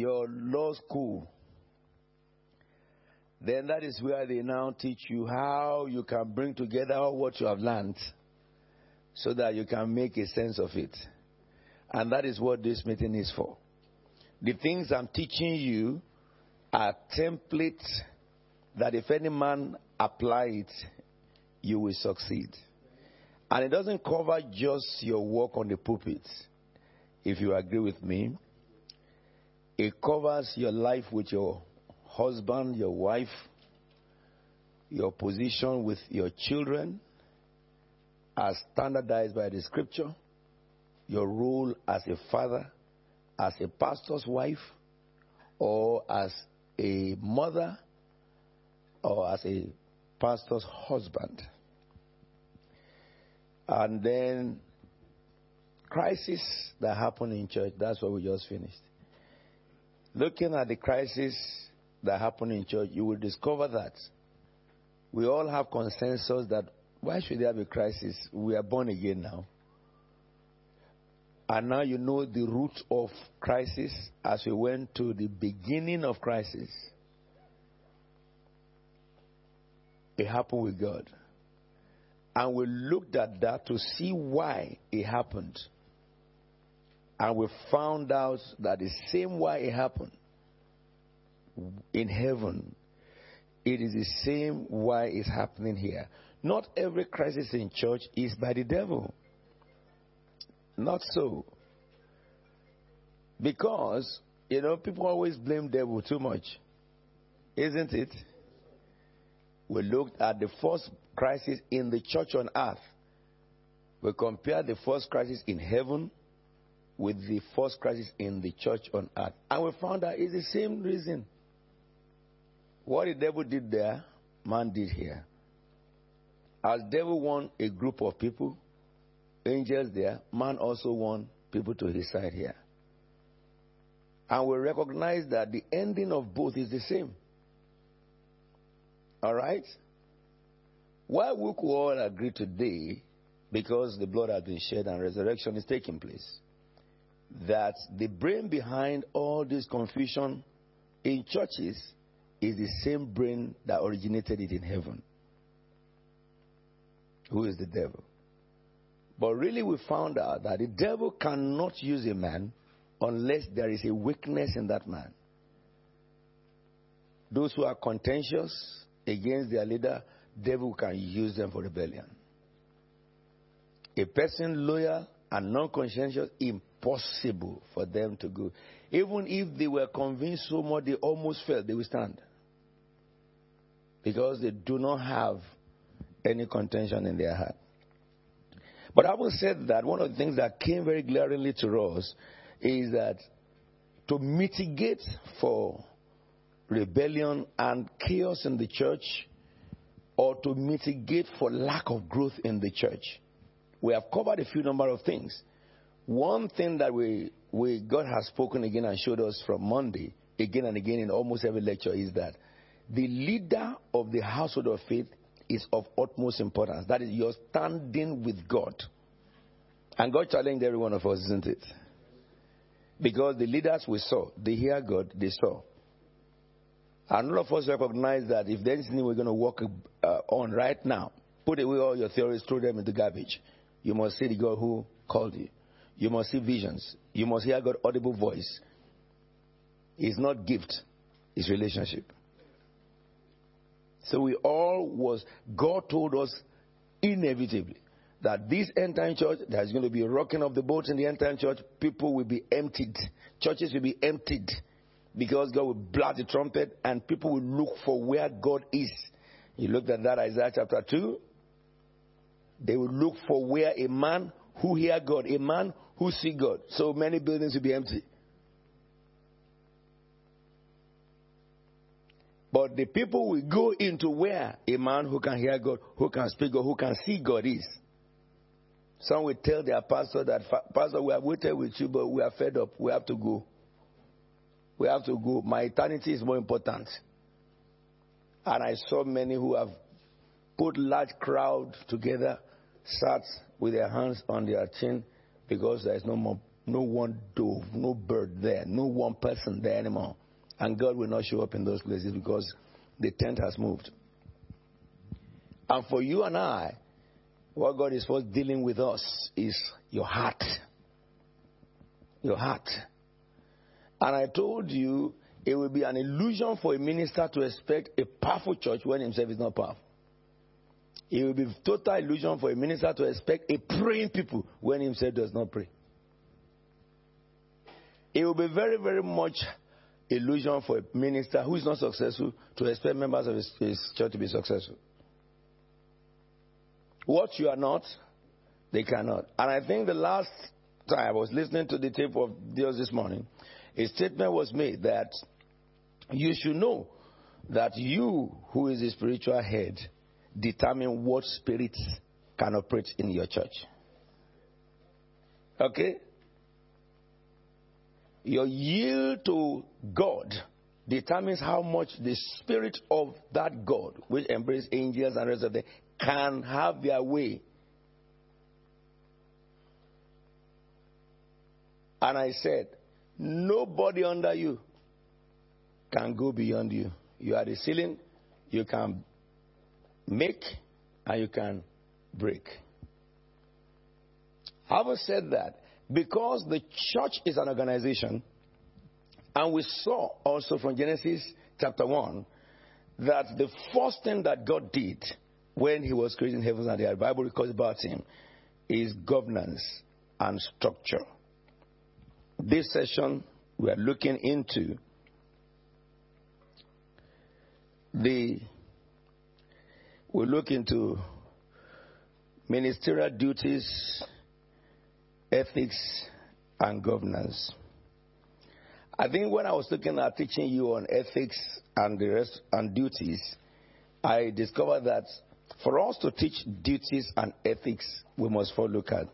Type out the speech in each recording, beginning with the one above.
your law school, then that is where they now teach you how you can bring together what you have learned so that you can make a sense of it. And that is what this meeting is for. The things I'm teaching you are templates that if any man apply it, you will succeed. And it doesn't cover just your work on the pulpit, if you agree with me. It covers your life with your husband, your wife, your position with your children, as standardized by the scripture, your role as a father, as a pastor's wife, or as a mother, or as a pastor's husband. And then crisis that happen in church, that's what we just finished. Looking at the crisis that happened in church, you will discover that we all have consensus that why should there be crisis? We are born again now. And now you know the root of crisis as we went to the beginning of crisis. It happened with God. And we looked at that to see why it happened. And we found out that the same way it happened in heaven, it is the same way it's happening here. Not every crisis in church is by the devil. Not so. Because, you know, people always blame devil too much. Isn't it? We looked at the first crisis in the church on earth. We compared the first crisis in heaven with the first crisis in the church on earth. And we found that it's the same reason. What the devil did there, man did here. As devil won a group of people, angels there, man also won people to his side here. And we recognize that the ending of both is the same. All right? Why we could all agree today, because the blood has been shed and resurrection is taking place, that the brain behind all this confusion in churches is the same brain that originated it in heaven. Who is the devil? But really, we found out that the devil cannot use a man unless there is a weakness in that man. Those who are contentious against their leader, devil can use them for rebellion. A person loyal and non-conscientious, impossible for them to go. Even if they were convinced so much they almost fell, they will stand. Because they do not have any contention in their heart. But I having said that, one of the things that came very glaringly to us is that to mitigate for rebellion and chaos in the church, or to mitigate for lack of growth in the church, we have covered a few number of things. One thing that we, we God has spoken again and showed us from Monday, again and again in almost every lecture, is that the leader of the household of faith is of utmost importance. That is, you're standing with God. And God challenged every one of us, isn't it? Because the leaders we saw, they hear God, they saw. And all of us recognize that if there's anything we're going to work uh, on right now, put away all your theories, throw them in the garbage. You must see the God who called you. You must see visions. You must hear God's audible voice. It's not gift, it's relationship. So we all was, God told us inevitably that this end time church, there's going to be rocking of the boat in the end time church. People will be emptied. Churches will be emptied because God will blow the trumpet and people will look for where God is. You looked at that Isaiah chapter 2. They will look for where a man who hear God, a man who see God. So many buildings will be empty. But the people will go into where a man who can hear God, who can speak God, who can see God is. Some will tell their pastor that, Pastor, we have waited with you, but we are fed up. We have to go. We have to go. My eternity is more important. And I saw many who have put large crowd together, sat with their hands on their chin because there is no more no one dove, no bird there, no one person there anymore. And God will not show up in those places because the tent has moved. And for you and I, what God is first dealing with us is your heart. Your heart. And I told you it will be an illusion for a minister to expect a powerful church when himself is not powerful. It will be total illusion for a minister to expect a praying people when himself does not pray. It will be very, very much illusion for a minister who is not successful to expect members of his, his church to be successful. What you are not, they cannot. And I think the last time I was listening to the tape of Dios this morning, a statement was made that you should know that you, who is the spiritual head, determine what spirits can operate in your church. Okay? Your yield to God determines how much the spirit of that God, which embraces angels and rest of them, can have their way. And I said, nobody under you can go beyond you. You are the ceiling, you can make and you can break. Having said that, because the church is an organization, and we saw also from Genesis chapter 1 that the first thing that God did when he was creating heavens and the earth, the Bible records about him, is governance and structure. This session, we are looking into the we look into ministerial duties, ethics, and governance. I think when I was looking at teaching you on ethics and the rest and duties, I discovered that for us to teach duties and ethics, we must first look at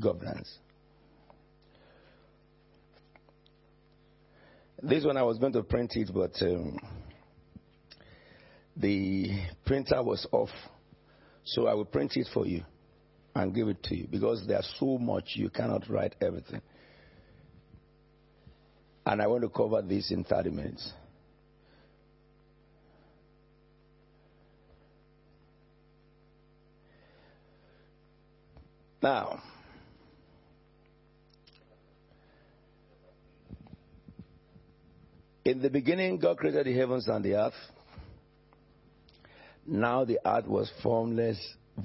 governance. This one I was going to print it, but um, the printer was off. So I will print it for you and give it to you because there's so much you cannot write everything. And I want to cover this in 30 minutes. Now, in the beginning, God created the heavens and the earth. Now the earth was formless,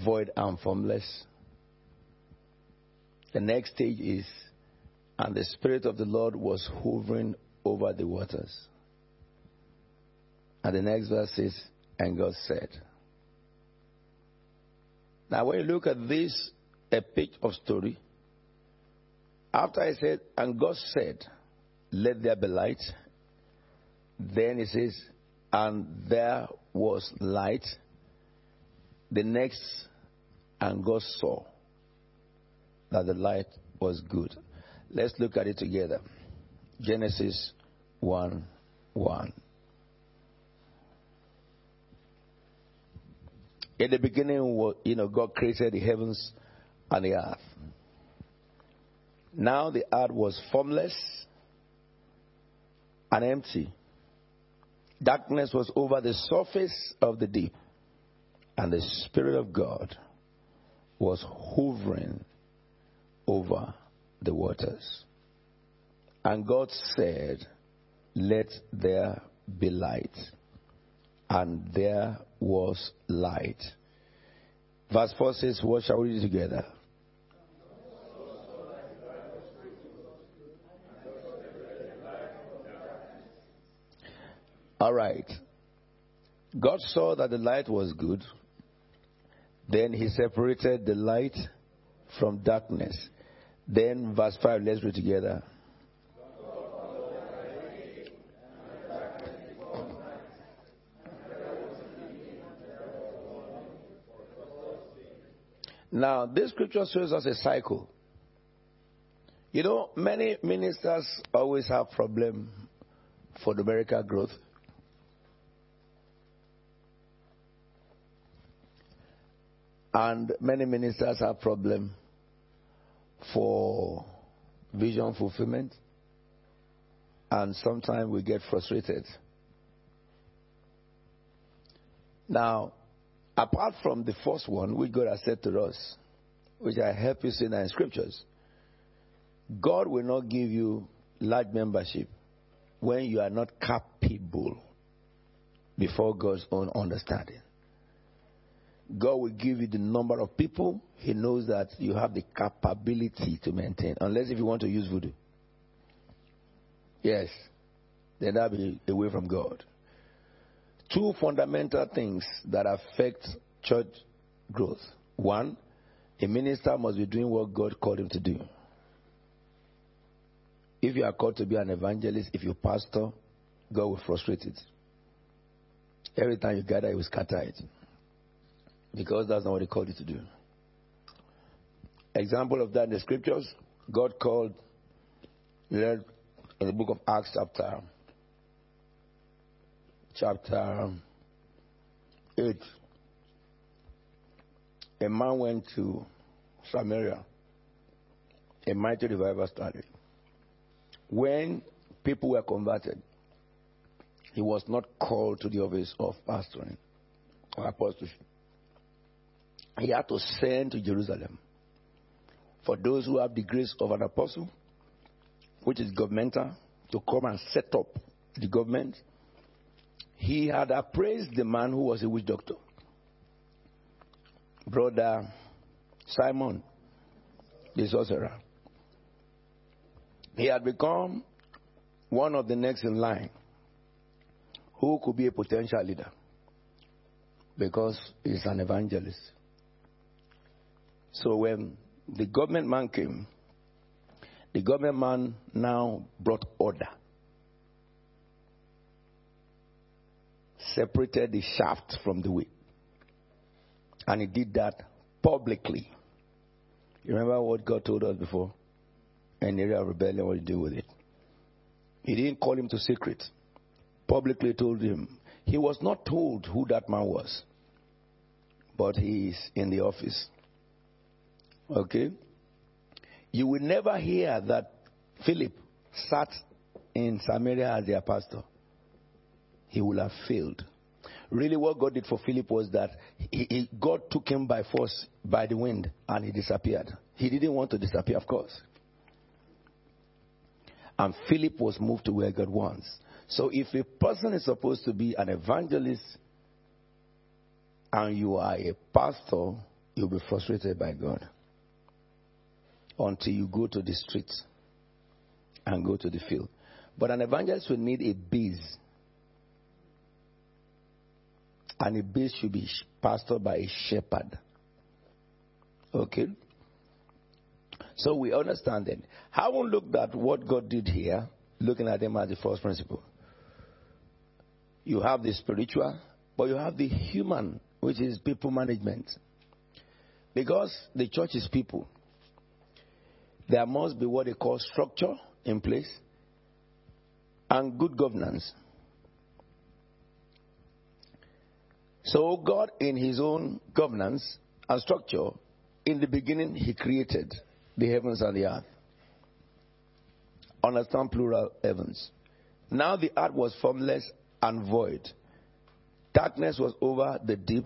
void, and formless. The next stage is, and the Spirit of the Lord was hovering over the waters. And the next verse says, and God said. Now, when you look at this epic of story, after I said, and God said, let there be light, then he says, and there was light. The next, and God saw that the light was good. Let's look at it together. Genesis 1 1. In the beginning, you know, God created the heavens and the earth. Now the earth was formless and empty. Darkness was over the surface of the deep, and the Spirit of God was hovering over the waters. And God said, Let there be light. And there was light. Verse 4 says, What shall we read together? All right. God saw that the light was good. Then he separated the light from darkness. Then, verse 5, let's read together. Now, this scripture shows us a cycle. You know, many ministers always have problem for numerical growth. And many ministers have problem for vision fulfillment, and sometimes we get frustrated. Now, apart from the first one, which God has said to us, which I help you see in scriptures, God will not give you large membership when you are not capable before God's own understanding. God will give you the number of people He knows that you have the capability to maintain, unless if you want to use voodoo. Yes, then that'll be away from God. Two fundamental things that affect church growth. One, a minister must be doing what God called him to do. If you are called to be an evangelist, if you pastor, God will frustrate it. Every time you gather, He will scatter it. Because that's not what He called you to do. Example of that in the scriptures, God called, read in the book of Acts, chapter, chapter 8. A man went to Samaria. A mighty revival started. When people were converted, he was not called to the office of pastoring or apostleship. He had to send to Jerusalem for those who have the grace of an apostle, which is governmental, to come and set up the government. He had appraised the man who was a witch doctor, brother Simon, the sorcerer. He had become one of the next in line who could be a potential leader because he's an evangelist. So when the government man came, the government man now brought order, separated the shaft from the wheat. And he did that publicly. You remember what God told us before? An area of rebellion, what to do with it. He didn't call him to secret publicly told him. He was not told who that man was, but he is in the office. Okay? You will never hear that Philip sat in Samaria as their pastor. He will have failed. Really, what God did for Philip was that he, he, God took him by force by the wind and he disappeared. He didn't want to disappear, of course. And Philip was moved to where God wants. So if a person is supposed to be an evangelist and you are a pastor, you'll be frustrated by God until you go to the streets and go to the field. But an evangelist will need a base. And a base should be pastored by a shepherd. Okay? So we understand then. Having looked at what God did here, looking at them as the first principle. You have the spiritual, but you have the human, which is people management. Because the church is people, there must be what they call structure in place and good governance. So, God, in His own governance and structure, in the beginning, He created the heavens and the earth. Understand plural heavens. Now the earth was formless and void. Darkness was over the deep,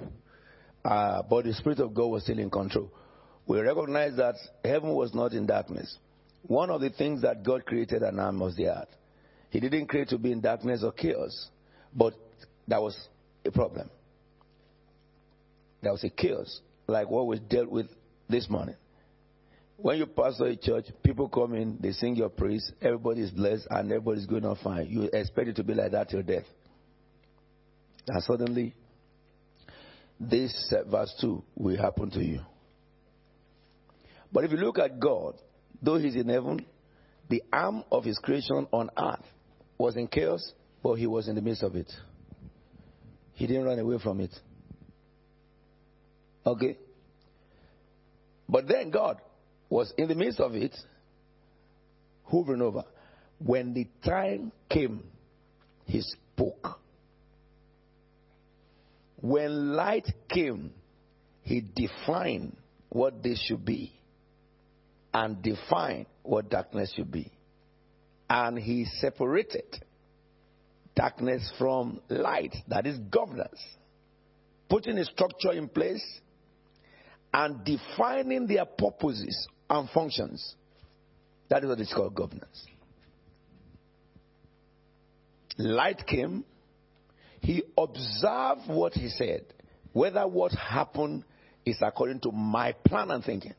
uh, but the Spirit of God was still in control. We recognize that heaven was not in darkness. One of the things that God created and man was the earth. He didn't create to be in darkness or chaos, but that was a problem. That was a chaos, like what was dealt with this morning. When you pastor a church, people come in, they sing your praise, everybody is blessed, and everybody's going on fine. You expect it to be like that till death. And suddenly, this verse 2 will happen to you. But if you look at God, though He's in heaven, the arm of His creation on earth was in chaos, but He was in the midst of it. He didn't run away from it. Okay? But then God was in the midst of it, hovering over. When the time came, He spoke. When light came, he defined what this should be. And define what darkness should be. And he separated darkness from light, that is governance, putting a structure in place and defining their purposes and functions. That is what is called governance. Light came, he observed what he said, whether what happened is according to my plan and thinking.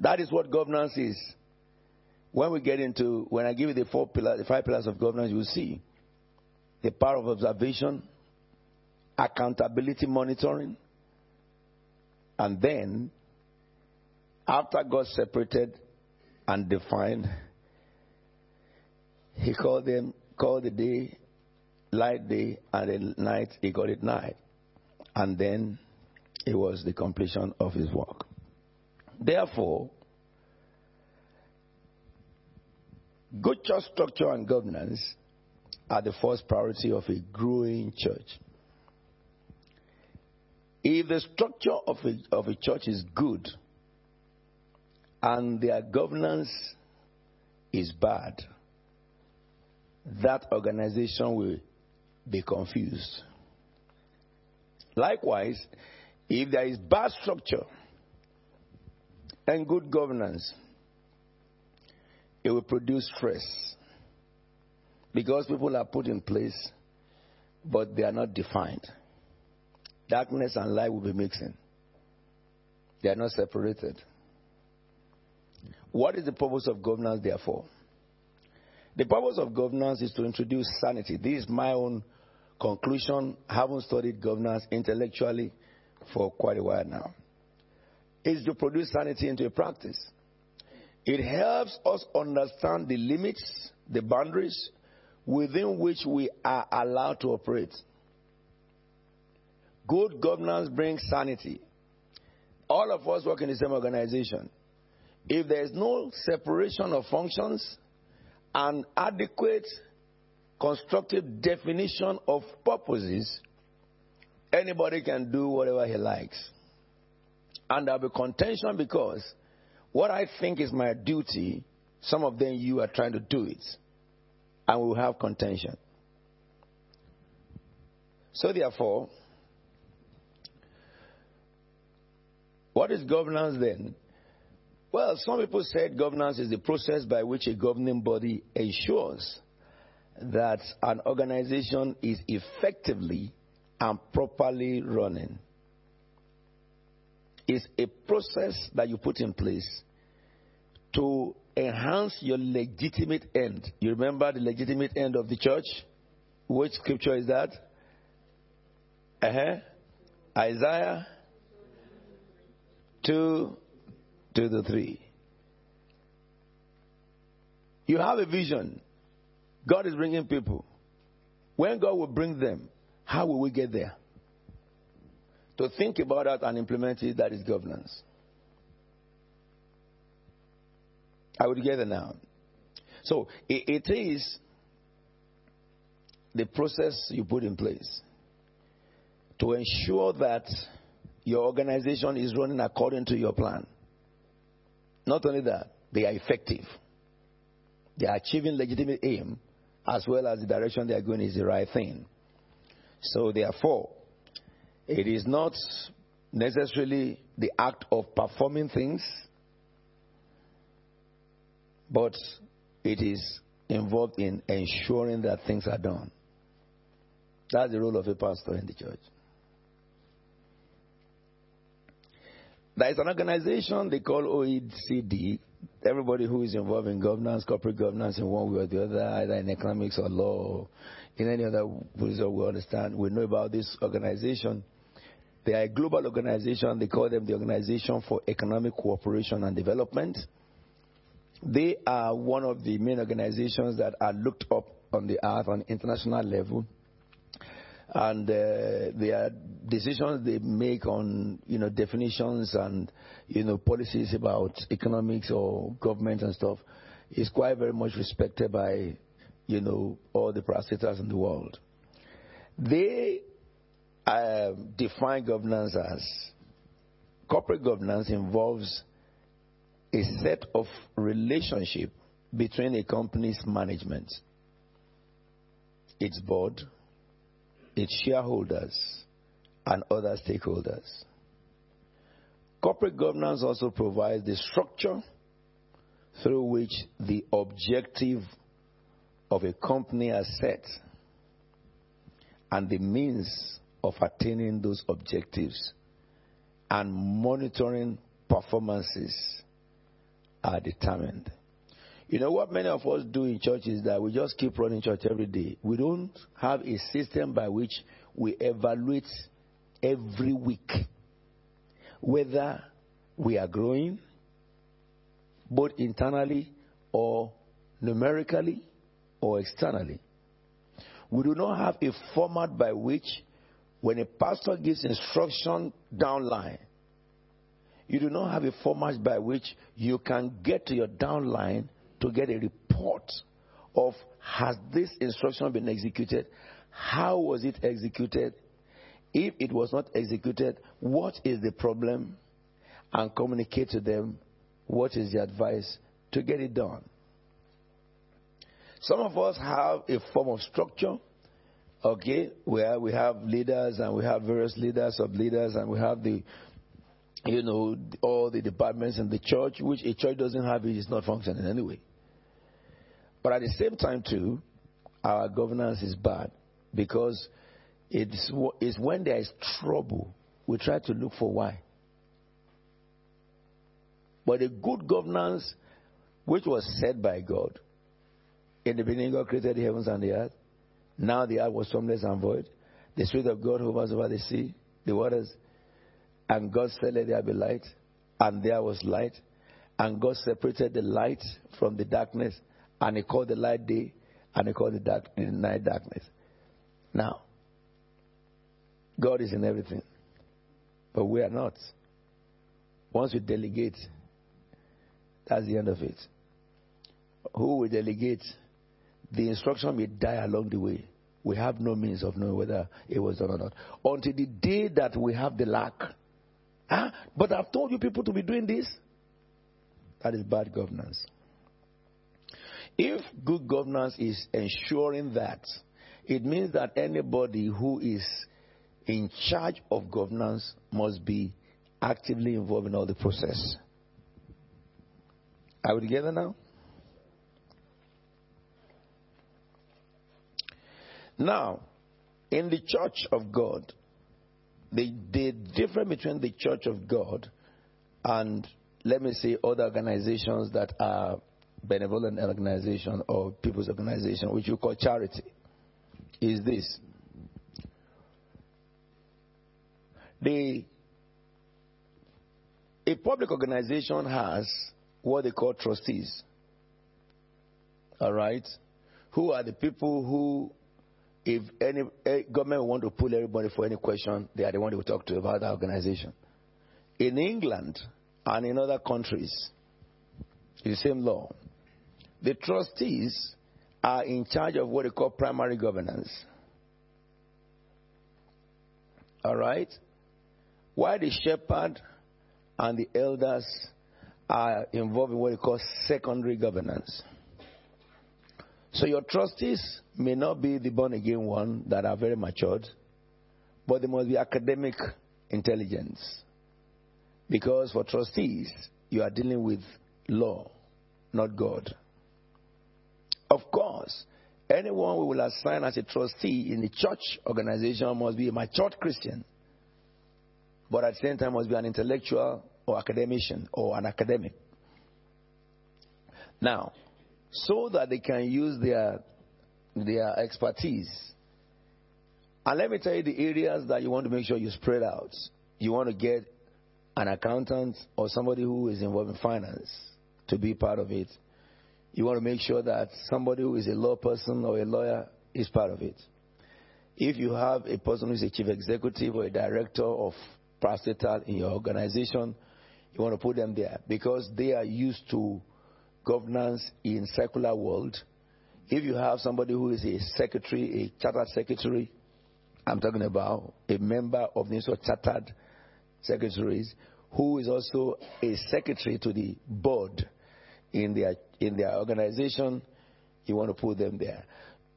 That is what governance is. When we get into, when I give you the four pillars, the five pillars of governance, you will see the power of observation, accountability monitoring, and then, after God separated and defined, He called them, called the day light day, and the night He called it night. And then it was the completion of His work. Therefore, good church structure and governance are the first priority of a growing church. If the structure of a, of a church is good and their governance is bad, that organization will be confused. Likewise, if there is bad structure and good governance, it will produce stress because people are put in place, but they are not defined. Darkness and light will be mixing, they are not separated. What is the purpose of governance, therefore? The purpose of governance is to introduce sanity. This is my own conclusion. Haven't studied governance intellectually for quite a while now. Is to produce sanity into a practice. It helps us understand the limits, the boundaries within which we are allowed to operate. Good governance brings sanity. All of us work in the same organization. If there is no separation of functions and adequate constructive definition of purposes, anybody can do whatever he likes. And there'll be contention because what I think is my duty, some of them you are trying to do it. And we will have contention. So therefore, what is governance then? Well, some people said governance is the process by which a governing body ensures that an organization is effectively and properly running. It's a process that you put in place to enhance your legitimate end. You remember the legitimate end of the church? Which scripture is that? Uh-huh. Isaiah 2 to the 3. You have a vision. God is bringing people. When God will bring them, how will we get there? To think about that and implement it, that is governance. I would get it now. So it, it is the process you put in place to ensure that your organization is running according to your plan. Not only that, they are effective. They are achieving legitimate aim as well as the direction they are going is the right thing. So, therefore, it is not necessarily the act of performing things, but it is involved in ensuring that things are done. That's the role of a pastor in the church. There is an organization they call OECD. Everybody who is involved in governance, corporate governance in one way or the other, either in economics or law, or in any other position we understand, we know about this organization. They are a global organization. They call them the Organization for Economic Cooperation and Development. They are one of the main organizations that are looked up on the earth on international level and uh, their decisions they make on you know definitions and you know policies about economics or government and stuff is quite very much respected by you know all the prosecutors in the world. They uh, define governance as corporate governance involves a set of relationship between a company's management, its board, its shareholders, and other stakeholders. Corporate governance also provides the structure through which the objective of a company are set and the means of attaining those objectives and monitoring performances are determined. You know what many of us do in church is that we just keep running church every day. We don't have a system by which we evaluate every week whether we are growing, both internally or numerically or externally. We do not have a format by which, when a pastor gives instruction downline, you do not have a format by which you can get to your downline to get a report of has this instruction been executed? How was it executed? If it was not executed, what is the problem? And communicate to them what is the advice to get it done. Some of us have a form of structure, okay, where we have leaders and we have various leaders, of leaders, and we have the, you know, all the departments in the church, which a church doesn't have, it is not functioning anyway. But at the same time, too, our governance is bad because it's, it's when there is trouble, we try to look for why. But a good governance, which was set by God, in the beginning, God created the heavens and the earth. Now the earth was formless and void. The Spirit of God hovers over the sea, the waters. And God said, Let there be light. And there was light. And God separated the light from the darkness. And He called the light day. And He called the, dark, the night darkness. Now, God is in everything. But we are not. Once we delegate, that's the end of it. Who will delegate? The instruction may die along the way. We have no means of knowing whether it was done or not. Until the day that we have the lack. Huh? But I've told you people to be doing this. That is bad governance. If good governance is ensuring that, it means that anybody who is in charge of governance must be actively involved in all the process. Are we together now? Now, in the church of God, the, the difference between the church of God and, let me say, other organizations that are benevolent organization or people's organization, which you call charity, is this. The, a public organization has what they call trustees. All right? Who are the people who, if any, eh, government want to pull everybody for any question, they are the one they will talk to about the organization. In England and in other countries, the same law. The trustees are in charge of what they call primary governance. All right? Why the shepherd and the elders are involved in what we call secondary governance. So your trustees may not be the born again one that are very matured, but they must be academic intelligence. Because for trustees, you are dealing with law, not God. Of course, anyone we will assign as a trustee in the church organization must be a matured Christian, but at the same time must be an intellectual or academician or an academic. Now, so that they can use their, their expertise. And let me tell you the areas that you want to make sure you spread out. You want to get an accountant or somebody who is involved in finance to be part of it. You want to make sure that somebody who is a law person or a lawyer is part of it. If you have a person who is a chief executive or a director of parastatal in your organization, you want to put them there because they are used to governance in secular world. If you have somebody who is a secretary, a chartered secretary, I'm talking about a member of the Institute of Chartered Secretaries who is also a secretary to the board in their in their organization. You want to put them there.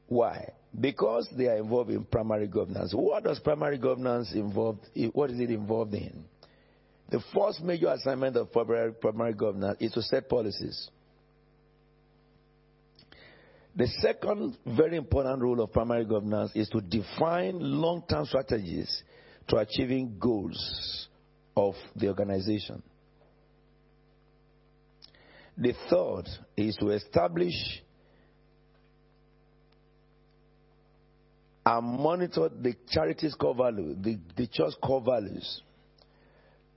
Why? Because they are involved in primary governance. What does primary governance involve? What is it involved in? The first major assignment of primary, primary governance is to set policies. The second very important role of primary governance is to define long term strategies to achieving goals of the organization. The third is to establish and monitor the charity's core value, the, the church core values.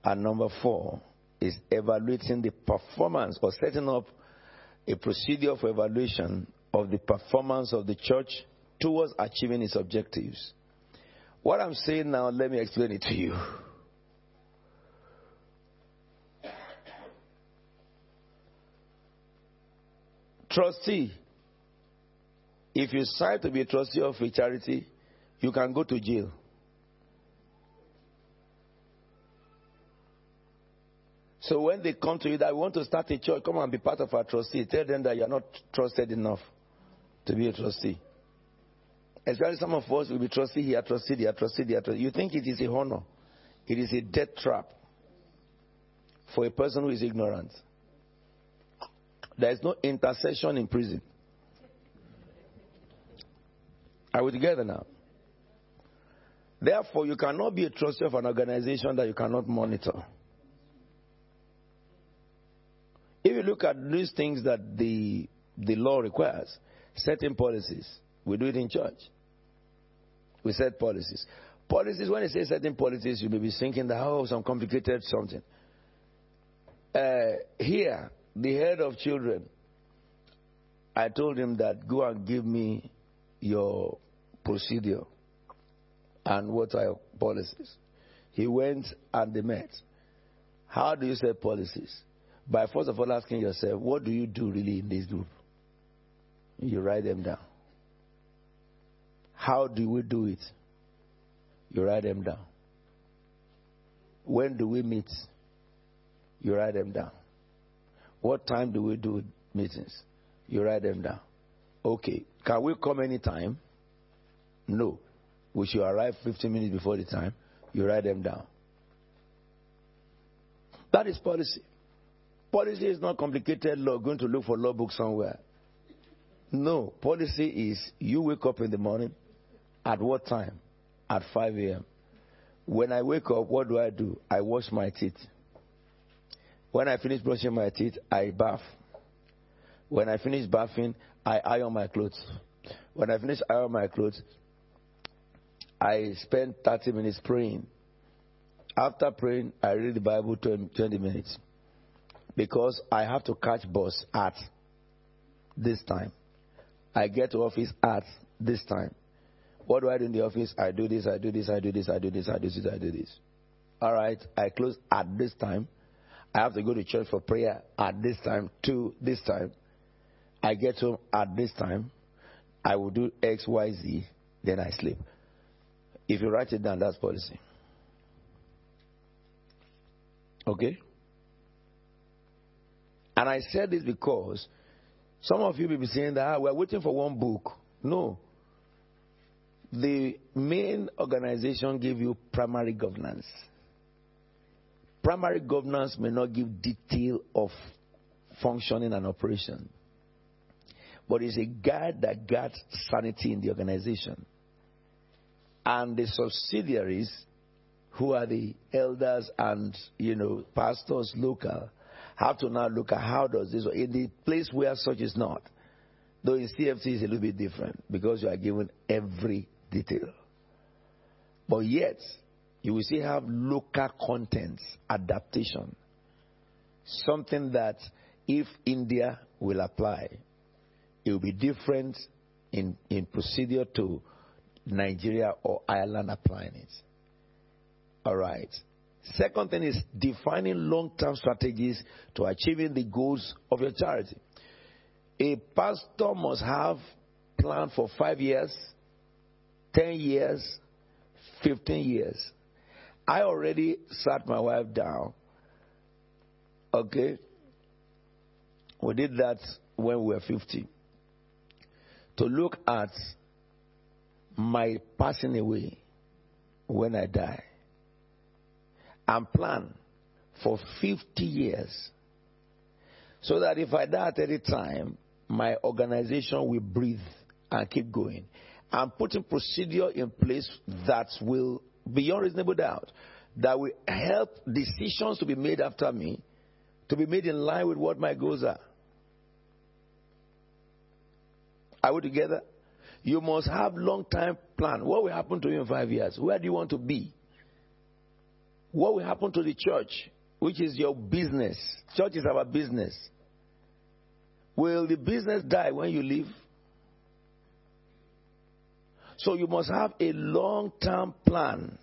And number four is evaluating the performance or setting up a procedure for evaluation of the performance of the church towards achieving its objectives. What I'm saying now, let me explain it to you. Trustee, if you sign to be a trustee of a charity, you can go to jail. So when they come to you that want to start a church, come and be part of our trustee. Tell them that you're not trusted enough to be a trustee. Especially some of us will be trustee here, trustee here, trustee here. Trustee. You think it is a honor. It is a death trap for a person who is ignorant. There is no intercession in prison. Are we together now? Therefore, you cannot be a trustee of an organization that you cannot monitor. If you look at these things that the, the law requires, setting policies, we do it in church. We set policies. Policies, when you say setting policies, you may be thinking that, oh, some complicated something. Uh, here, the head of children, I told him that go and give me your procedure and what are your policies. He went and they met. How do you set policies? By first of all asking yourself, what do you do really in this group? You write them down. How do we do it? You write them down. When do we meet? You write them down. What time do we do meetings? You write them down. Okay. Can we come anytime? No. We should arrive 15 minutes before the time. You write them down. That is policy. Policy is not complicated law, going to look for law book somewhere. No, policy is you wake up in the morning at what time? At 5 a.m. When I wake up, what do I do? I wash my teeth. When I finish brushing my teeth, I bath. When I finish bathing, I iron my clothes. When I finish iron my clothes, I spend 30 minutes praying. After praying, I read the Bible 20 minutes because I have to catch bus at this time. I get to office at this time. What do I do in the office? I do this, I do this, I do this, I do this, I do this, I do this. All right, I close at this time. I have to go to church for prayer at this time to this time. I get home at this time. I will do X, Y, Z, then I sleep. If you write it down, that's policy. Okay? And I said this because some of you may be saying that ah, we're waiting for one book. No. The main organization give you primary governance. Primary governance may not give detail of functioning and operation, but it's a guide that guards sanity in the organization. And the subsidiaries, who are the elders and you know pastors local, have to now look at how does this in the place where such is not. Though in CFC is a little bit different because you are given every detail. But yet, you will still have local contents, adaptation. Something that if India will apply, it will be different in, in procedure to Nigeria or Ireland applying it. All right. Second thing is defining long term strategies to achieving the goals of your charity. A pastor must have plan for five years, 10 years, 15 years. I already sat my wife down Okay? We did that when we were 50. To look at my passing away when I die and plan for 50 years so that if I die at any time, my organization will breathe and keep going. I'm putting procedure in place that will, beyond reasonable doubt, that will help decisions to be made after me to be made in line with what my goals are. Are we together? You must have long time plan. What will happen to you in five years? Where do you want to be? What will happen to the church, which is your business? Church is our business. Will the business die when you leave? So you must have a long term plan.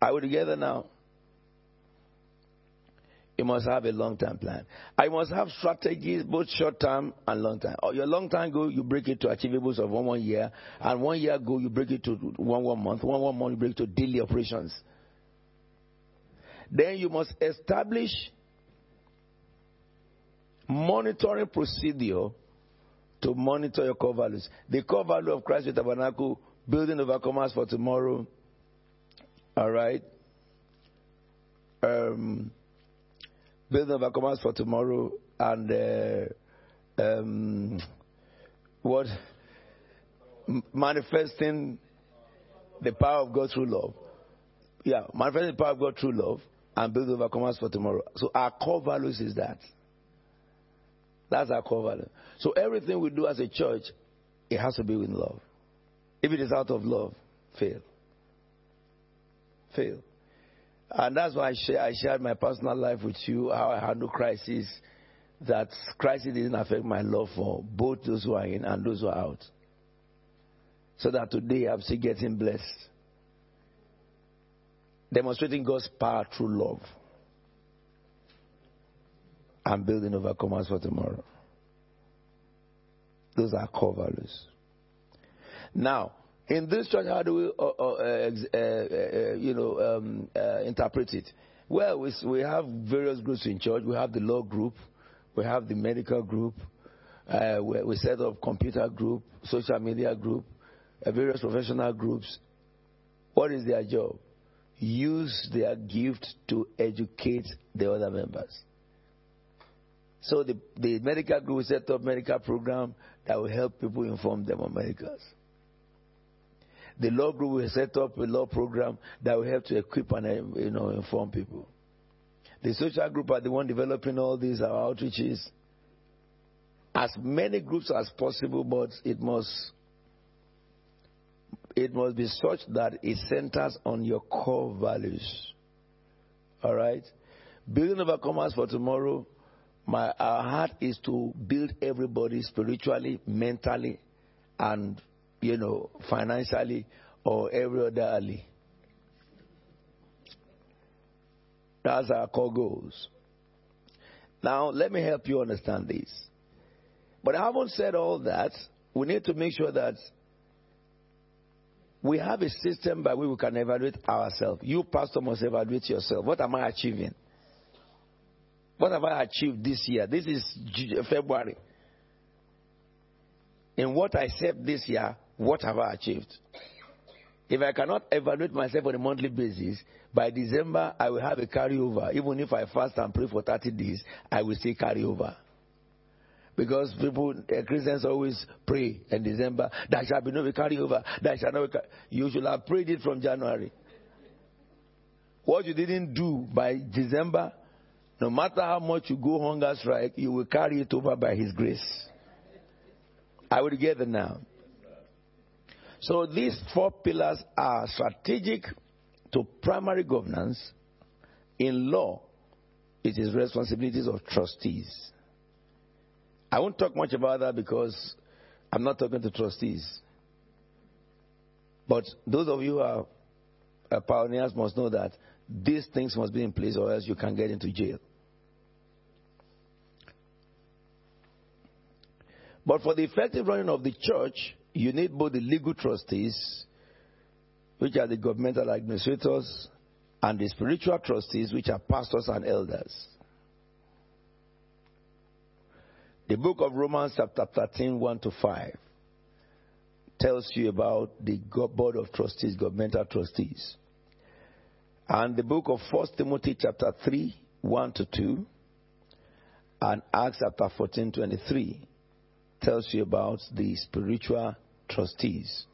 Are we together now? You must have a long term plan. I must have strategies, both short term and long term. Or your long term goal, you break it to achievables of one one year, and one year goal, you break it to one one month, one one month, you break it to daily operations. Then you must establish monitoring procedure to monitor your core values. The core value of Christ Faith Tabernacle, building overcomers for tomorrow. All right. Um, building overcomers for tomorrow and uh, um, what manifesting the power of God through love. Yeah, manifesting the power of God through love and building overcomers for tomorrow. So our core values is that. That's our core value. So everything we do as a church, it has to be with love. If it is out of love, fail. Fail. And that's why I, share, I shared my personal life with you, how I handle crisis. That crisis didn't affect my love for both those who are in and those who are out. So that today I'm still getting blessed. Demonstrating God's power through love. And building overcomers for tomorrow. Those are core values. Now, in this church, how do we, uh, uh, uh, uh you know, um, uh, interpret it? Well, we, we have various groups in church. We have the law group, we have the medical group, uh, we, we set up computer group, social media group, various professional groups. What is their job? Use their gift to educate the other members. So the, the medical group set up medical program that will help people inform them on medicals. The law group will set up a law program that will help to equip and uh, you know inform people. The social group are the one developing all these our outreaches. As many groups as possible, but it must it must be such that it centers on your core values. All right? Building overcomers for tomorrow, my our heart is to build everybody spiritually, mentally, and you know, financially or every other alley. That's our core goals. Now, let me help you understand this. But I haven't said all that. We need to make sure that we have a system by which we can evaluate ourselves. You, pastor, must evaluate yourself. What am I achieving? What have I achieved this year? This is February. In what I said this year, what have I achieved? If I cannot evaluate myself on a monthly basis, by December I will have a carryover. Even if I fast and pray for 30 days, I will still carry over. Because people, uh, Christians always pray in December, there shall be no carryover, there shall not You should have prayed it from January. What you didn't do by December, no matter how much you go hunger strike, you will carry it over by His grace. I will get it now. So these four pillars are strategic to primary governance. In law, it is responsibilities of trustees. I won't talk much about that because I'm not talking to trustees. But those of you who are uh, pioneers must know that these things must be in place or else you can get into jail. But for the effective running of the church, you need both the legal trustees, which are the governmental administrators, and the spiritual trustees, which are pastors and elders. The book of Romans, chapter 13, 1 to 5, tells you about the board of trustees, governmental trustees. And the book of 1 Timothy, chapter 3, 1 to 2, and Acts chapter 14, 23, tells you about the spiritual trustees.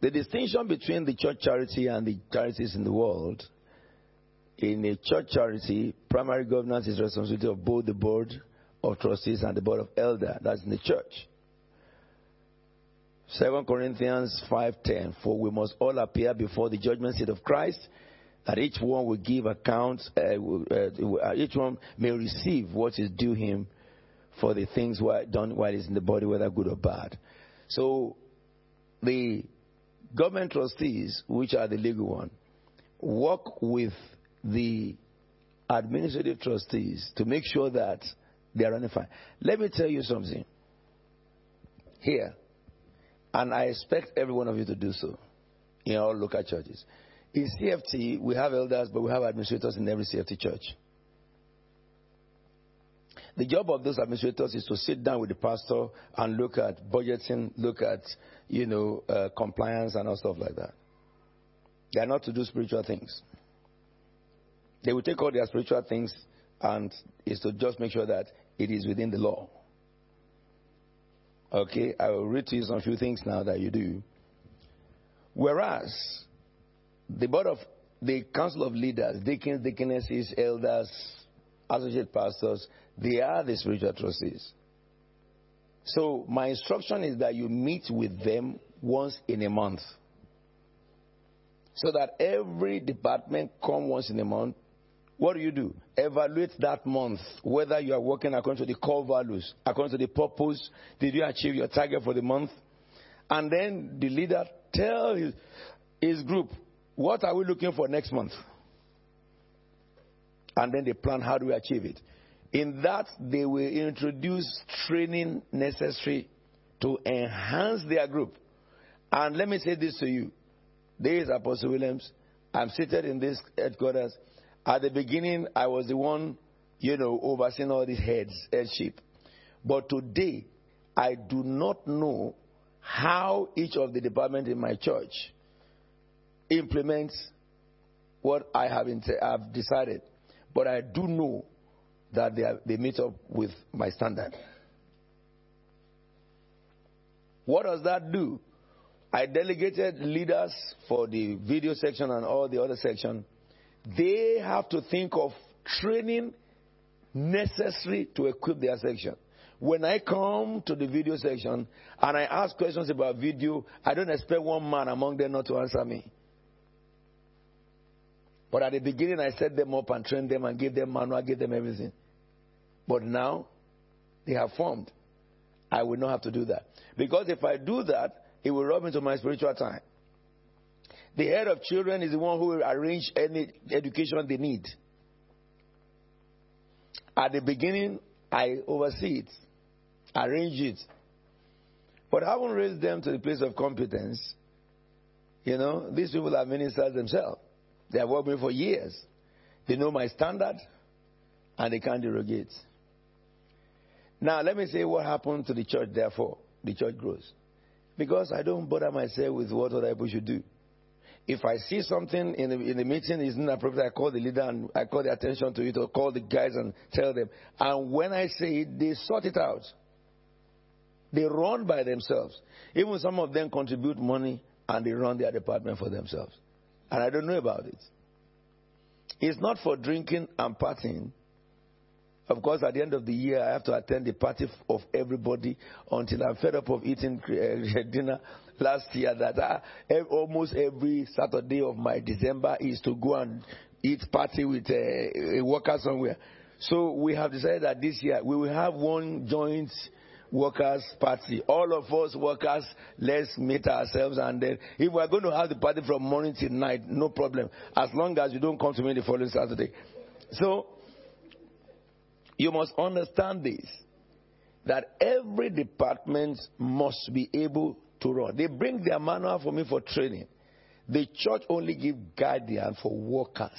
The distinction between the church charity and the charities in the world in a church charity, primary governance is responsibility of both the board of trustees and the board of elder. That's in the church. 2 Corinthians 5:10 For we must all appear before the judgment seat of Christ that each one will give account uh, uh, each one may receive what is due him for the things done while he's in the body whether good or bad. So the government trustees which are the legal one work with the administrative trustees to make sure that they are running fine. Let me tell you something here, and I expect every one of you to do so in all local churches. In CFT, we have elders, but we have administrators in every CFT church. The job of those administrators is to sit down with the pastor and look at budgeting, look at, you know, uh, compliance and all stuff like that. They are not to do spiritual things. They will take all their spiritual things and is to just make sure that it is within the law. Okay, I will read to you some few things now that you do. Whereas the board of the council of leaders, deacons, deaconesses, elders, associate pastors, they are the spiritual trustees. So my instruction is that you meet with them once in a month. So that every department come once in a month what do you do? Evaluate that month whether you are working according to the core values, according to the purpose. Did you achieve your target for the month? And then the leader tell his, his group, what are we looking for next month? And then they plan how do we achieve it. In that, they will introduce training necessary to enhance their group. And let me say this to you. There is Apostle Williams. I'm seated in this headquarters. At the beginning, I was the one, you know, overseeing all these heads, headship. But today, I do not know how each of the departments in my church implements what I have, have decided. But I do know that they, are, they meet up with my standard. What does that do? I delegated leaders for the video section and all the other section they have to think of training necessary to equip their section. When I come to the video section and I ask questions about video, I don't expect one man among them not to answer me. But at the beginning, I set them up and trained them and gave them manual, gave them everything. But now, they have formed. I will not have to do that. Because if I do that, it will rob into my spiritual time. The head of children is the one who will arrange any education they need. At the beginning, I oversee it, arrange it. But I haven't raised them to the place of competence. You know, these people are ministers themselves. They have worked with me for years. They know my standard and they can't derogate. Now, let me say what happened to the church, therefore. The church grows. Because I don't bother myself with what other people should do. If I see something in the, in the meeting is not appropriate, I call the leader and I call the attention to it or call the guys and tell them. And when I say it, they sort it out. They run by themselves. Even some of them contribute money and they run their department for themselves. And I don't know about it. It's not for drinking and partying. Of course, at the end of the year, I have to attend the party of everybody until I'm fed up of eating uh, dinner last year. That I, uh, almost every Saturday of my December is to go and eat party with a, a worker somewhere. So we have decided that this year we will have one joint workers party. All of us workers, let's meet ourselves and then if we're going to have the party from morning till night, no problem. As long as you don't come to me the following Saturday. So you must understand this that every department must be able to run. They bring their manual for me for training. The church only give guidance for workers,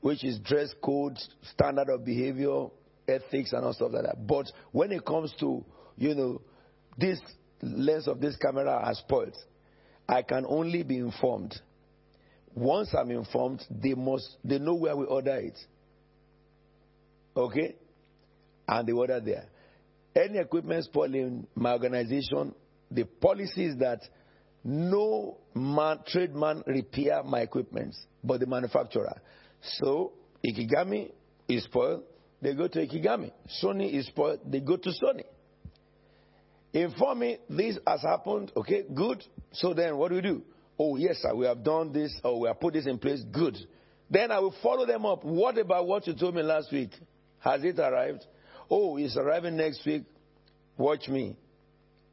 which is dress code, standard of behavior, ethics, and all stuff like that. But when it comes to, you know, this lens of this camera has spoiled, I can only be informed. Once I'm informed, they must they know where we order it. Okay? And they order there. Any equipment spoiled in my organization, the policy is that no man, man repair my equipment, but the manufacturer. So Ikegami is spoiled, they go to Ikegami. Sony is spoiled, they go to Sony. Inform me this has happened, okay, good. So then what do we do? Oh, yes, sir, we have done this or we have put this in place, good. Then I will follow them up. What about what you told me last week? Has it arrived? Oh, it's arriving next week. Watch me.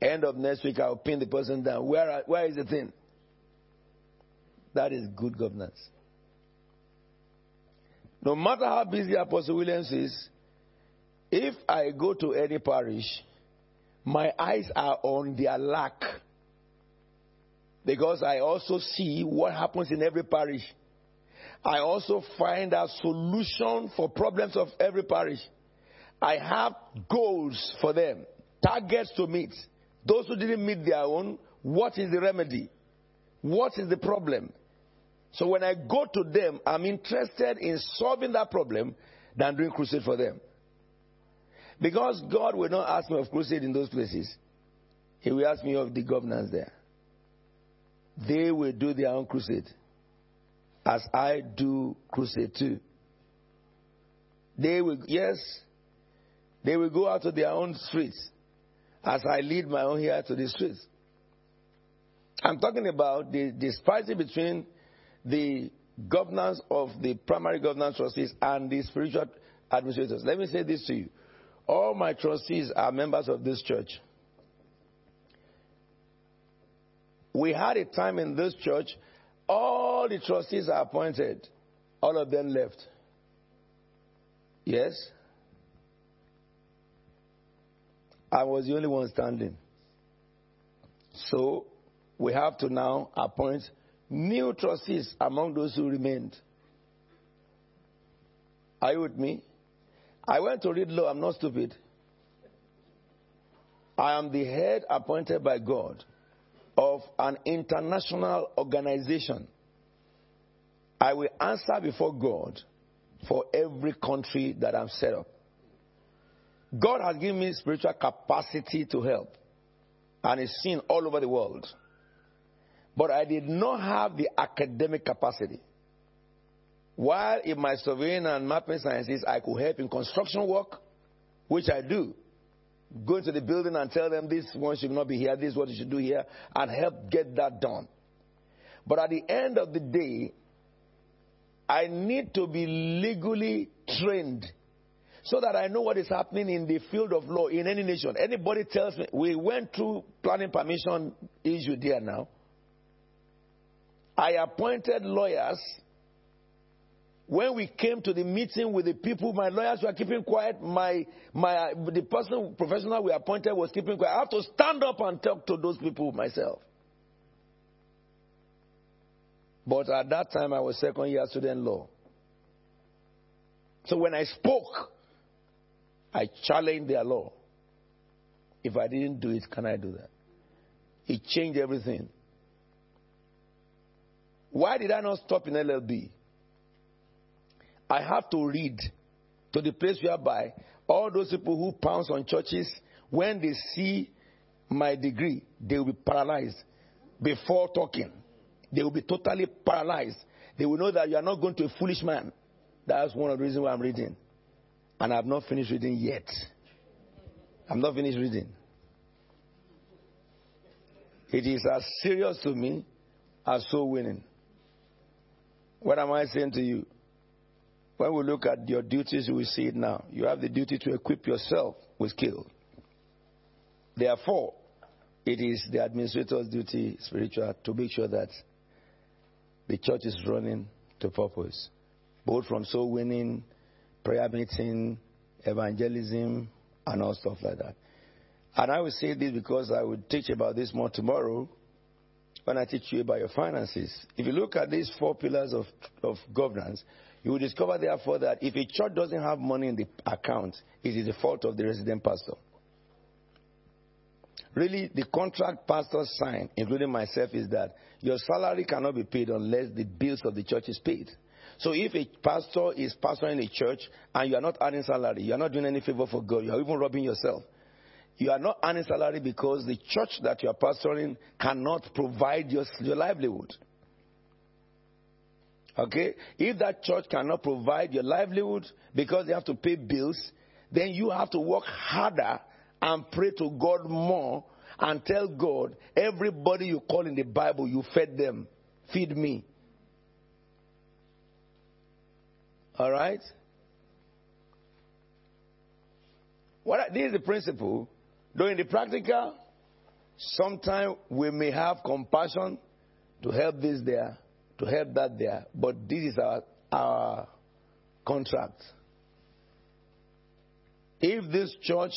End of next week, I'll pin the person down. Where, where is the thing? That is good governance. No matter how busy Apostle Williams is, if I go to any parish, my eyes are on their lack. Because I also see what happens in every parish. I also find a solution for problems of every parish. I have goals for them, targets to meet. Those who didn't meet their own, what is the remedy? What is the problem? So when I go to them, I'm interested in solving that problem than doing crusade for them. Because God will not ask me of crusade in those places. He will ask me of the governance there. They will do their own crusade. As I do crusade too. They will, yes, they will go out to their own streets as I lead my own here to the streets. I'm talking about the disparity between the governance of the primary governance trustees and the spiritual administrators. Let me say this to you. All my trustees are members of this church. We had a time in this church, all the trustees are appointed. All of them left. Yes? I was the only one standing. So we have to now appoint new trustees among those who remained. Are you with me? I went to read law. I'm not stupid. I am the head appointed by God of an international organization. I will answer before God for every country that I'm set up. God has given me spiritual capacity to help, and it's seen all over the world. But I did not have the academic capacity. While in my surveying and mapping sciences, I could help in construction work, which I do. Go into the building and tell them this one should not be here, this is what you should do here, and help get that done. But at the end of the day, I need to be legally trained so that I know what is happening in the field of law in any nation. Anybody tells me, we went through planning permission issue there now. I appointed lawyers. When we came to the meeting with the people, my lawyers were keeping quiet. My, my, the person, professional we appointed was keeping quiet. I have to stand up and talk to those people myself. But at that time, I was second year student law. So when I spoke, I challenged their law. If I didn't do it, can I do that? It changed everything. Why did I not stop in LLB? I have to read to the place whereby all those people who pounce on churches, when they see my degree, they will be paralyzed before talking. They will be totally paralyzed. They will know that you are not going to a foolish man. That's one of the reasons why I'm reading. And I have not finished reading yet. I'm not finished reading. It is as serious to me as soul winning. What am I saying to you? When we look at your duties, we see it now. You have the duty to equip yourself with skill. Therefore, it is the administrator's duty, spiritual, to make sure that the church is running to purpose, both from soul winning prayer meeting, evangelism, and all stuff like that. And I will say this because I will teach about this more tomorrow I teach you about your finances. If you look at these four pillars of, of governance, you will discover therefore that if a church doesn't have money in the account, it is the fault of the resident pastor. Really, the contract pastors sign, including myself, is that your salary cannot be paid unless the bills of the church is paid. So if a pastor is pastoring a church and you are not earning salary, you are not doing any favor for God, you are even robbing yourself. You are not earning salary because the church that you are pastoring cannot provide your, your livelihood. Okay? If that church cannot provide your livelihood because they have to pay bills, then you have to work harder and pray to God more and tell God, everybody you call in the Bible, you fed them. Feed me. All right? What, this is the principle. Though in the practical, sometimes we may have compassion to help this there, to help that there, but this is our, our contract. If this church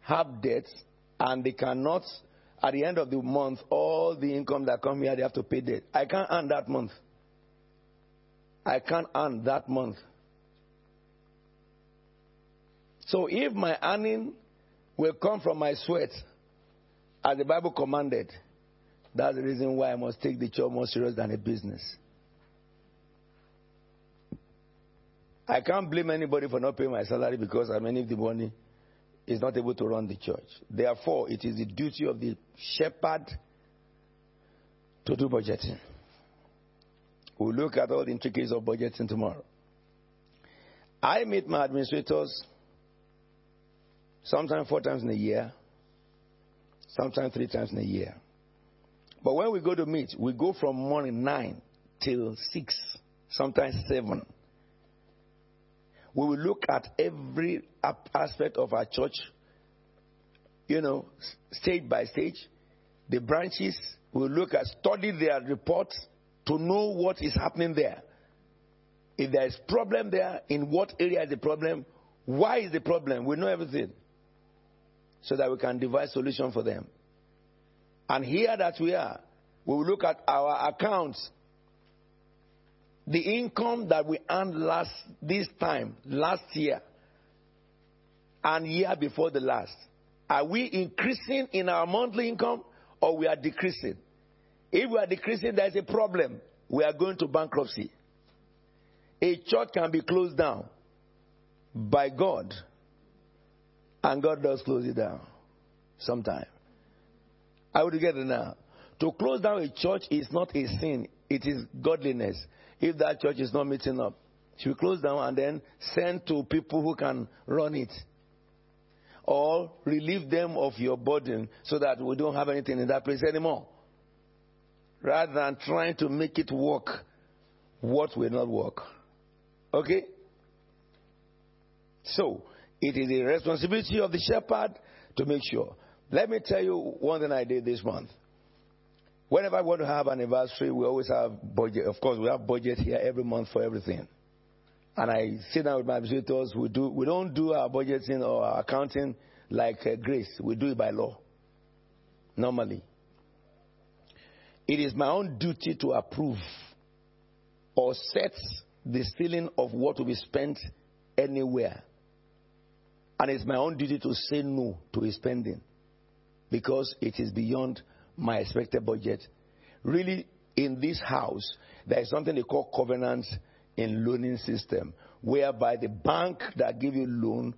have debts and they cannot, at the end of the month, all the income that come here, they have to pay debt. I can't earn that month. I can't earn that month. So if my earning will come from my sweat, as the Bible commanded, that's the reason why I must take the church more serious than a business. I can't blame anybody for not paying my salary because I mean, if the money is not able to run the church. Therefore, it is the duty of the shepherd to do budgeting. We'll look at all the intricacies of budgeting tomorrow. I meet my administrators sometimes four times in a year, sometimes three times in a year. But when we go to meet, we go from morning nine till six, sometimes seven. We will look at every aspect of our church, you know, stage by stage. The branches, we will look at, study their reports to know what is happening there. If there is problem there, in what area is the problem, why is the problem, we know everything. So that we can devise solution for them. And here that we are, we will look at our accounts the income that we earned last this time, last year, and year before the last, are we increasing in our monthly income or we are decreasing? If we are decreasing, there's a problem. We are going to bankruptcy. A church can be closed down by God, and God does close it down sometime. Are we together now? To close down a church is not a sin, it is godliness if that church is not meeting up. She will close down and then send to people who can run it. Or relieve them of your burden so that we don't have anything in that place anymore. Rather than trying to make it work, what will not work. Okay? So, it is the responsibility of the shepherd to make sure. Let me tell you one thing I did this month. Whenever I want to have an anniversary, we always have budget. Of course, we have budget here every month for everything. And I sit down with my visitors. We do. We don't do our budgeting or our accounting like uh, grace. We do it by law. Normally, it is my own duty to approve or set the ceiling of what will be spent anywhere. And it's my own duty to say no to his spending because it is beyond my expected budget. Really, in this house, there is something they call covenants in loaning system, whereby the bank that give you loan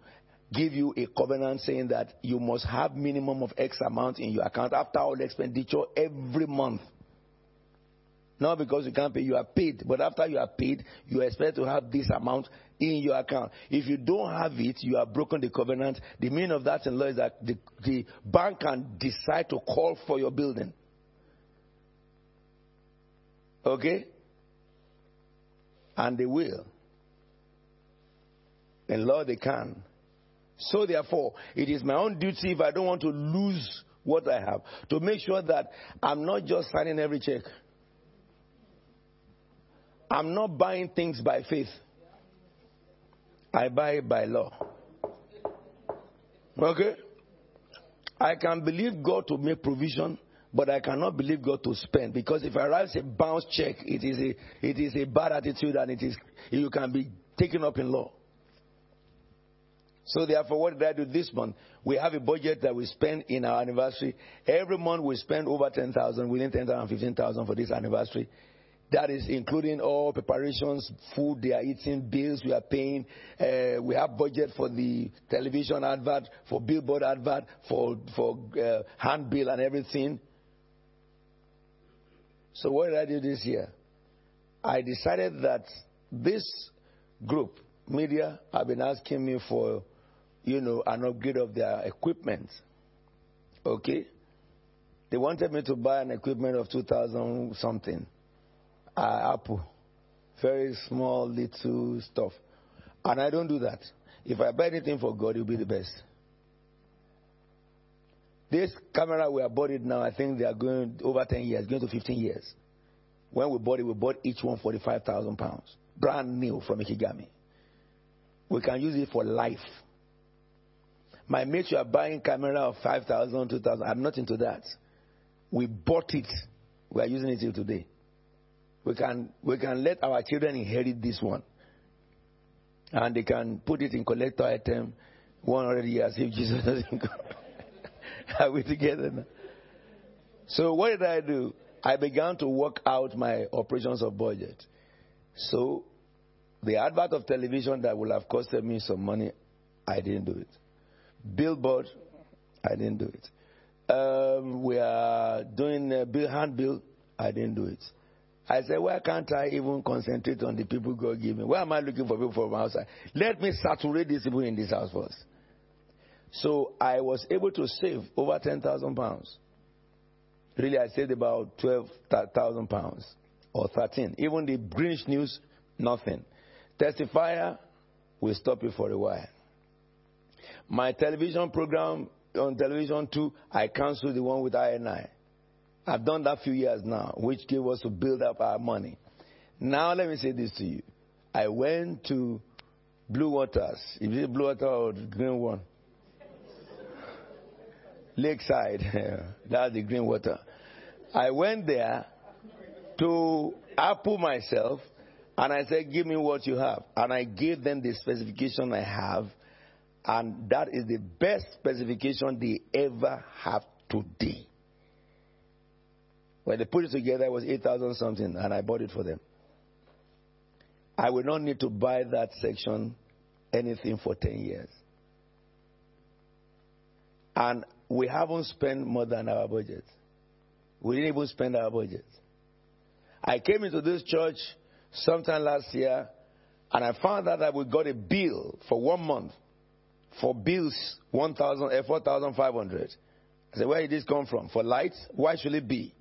give you a covenant saying that you must have minimum of X amount in your account after all expenditure every month. Not because you can't pay, you are paid. But after you are paid, you expect to have this amount in your account. If you don't have it, you have broken the covenant. The meaning of that in law is that the, the bank can decide to call for your building. Okay? And they will. In law, they can. So, therefore, it is my own duty if I don't want to lose what I have to make sure that I'm not just signing every check. I'm not buying things by faith. I buy by law. Okay? I can believe God to make provision, but I cannot believe God to spend because if I write a bounce check, it is a it is a bad attitude and it is you can be taken up in law. So therefore, what did I do this month? We have a budget that we spend in our anniversary. Every month we spend over 10,000, within 10,000, 15,000 for this anniversary. That is including all preparations, food they are eating, bills we are paying. Uh, we have budget for the television advert, for billboard advert, for for uh, handbill and everything. So what did I do this year? I decided that this group, media, have been asking me for, you know, an upgrade of their equipment. Okay? They wanted me to buy an equipment of 2000 something uh, apple. Very small, little stuff. And I don't do that. If I buy anything for God, it will be the best. This camera we are bought it now, I think they are going over 10 years, going to 15 years. When we bought it, we bought each one 45,000 pounds. Brand new from Ikegami. We can use it for life. My mates you are buying camera of 5,000, 2,000. I'm not into that. We bought it. We are using it till today we can, we can let our children inherit this one. And they can put it in collector item 100 years if Jesus doesn't come. Are we together now? So what did I do? I began to work out my operations of budget. So the advert of television that would have costed me some money, I didn't do it. Billboard, I didn't do it. Um, we are doing a bill, hand bill, I didn't do it. I said, why can't I even concentrate on the people God give me? Why am I looking for people from outside? Let me saturate these people in this house first. So I was able to save over 10,000 pounds. Really, I saved about 12,000 pounds or 13. Even the British News, nothing. Testifier, we stop it for a while. My television program on television too, I canceled the one with INI. I've done that few years now, which gave us to build up our money. Now let me say this to you. I went to Blue Waters. Is it Blue Water or Green one? Lakeside. That's the green water. I went there to apple myself and I said, Give me what you have. And I gave them the specification I have. And that is the best specification they ever have today. When they put it together, it was 8,000 something, and I bought it for them. I will not need to buy that section anything for 10 years. And we haven't spent more than our budget. We didn't even spend our budget. I came into this church sometime last year, and I found out that we got a bill for one month for bills 1,000, eh, 4,500. I said, where did this come from? For lights? Why should it be?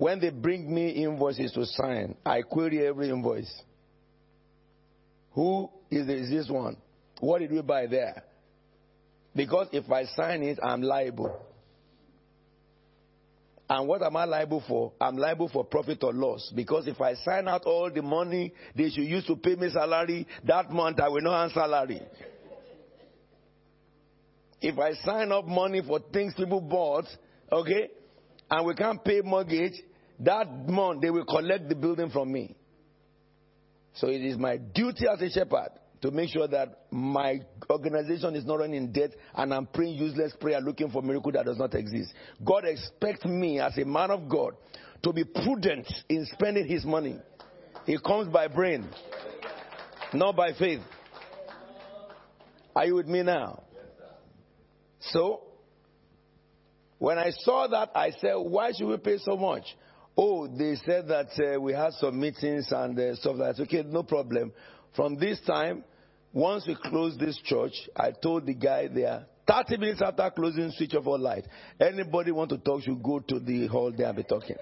When they bring me invoices to sign, I query every invoice. Who is this one? What did we buy there? Because if I sign it, I'm liable. And what am I liable for? I'm liable for profit or loss. Because if I sign out all the money they should use to pay me salary, that month I will not earn salary. If I sign up money for things people bought, okay, and we can't pay mortgage, that month, they will collect the building from me. So it is my duty as a shepherd to make sure that my organization is not running in debt and I'm praying useless prayer looking for miracle that does not exist. God expects me as a man of God to be prudent in spending his money. It comes by brain, not by faith. Are you with me now? So, when I saw that, I said, why should we pay so much? Oh, they said that uh, we had some meetings and uh, stuff like that. Okay, no problem. From this time, once we close this church, I told the guy there, 30 minutes after closing, switch off all light. Anybody want to talk should go to the hall there and be talking.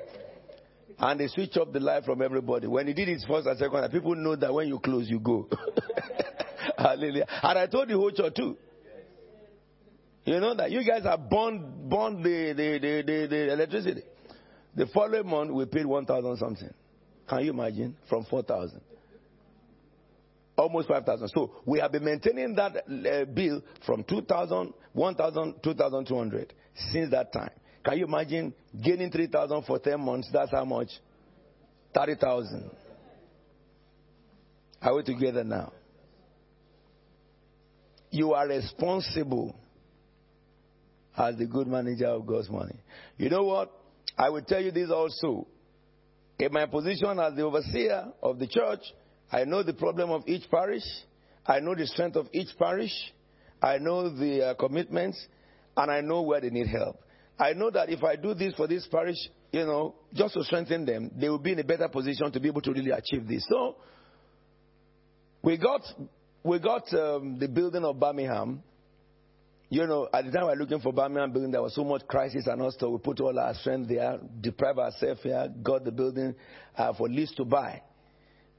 And they switch off the light from everybody. When he did his first and second, people know that when you close, you go. Hallelujah. And I told the whole church too. You know that you guys have burned, burned the, the, the, the, the electricity. The following month, we paid 1,000 something. Can you imagine? From 4,000. almost 5,000. So we have been maintaining that uh, bill from 2,000, 1,000, 2,200 since that time. Can you imagine gaining 3,000 for 10 months? That's how much? 30,000. Are we together now? You are responsible as the good manager of God's money. You know what? I will tell you this also. In my position as the overseer of the church, I know the problem of each parish. I know the strength of each parish. I know the uh, commitments, and I know where they need help. I know that if I do this for this parish, you know, just to strengthen them, they will be in a better position to be able to really achieve this. So, we got we got um, the building of Birmingham. You know, at the time we were looking for Birmingham building, there was so much crisis and all we put all our strength there, deprive ourselves here, got the building uh, for lease to buy.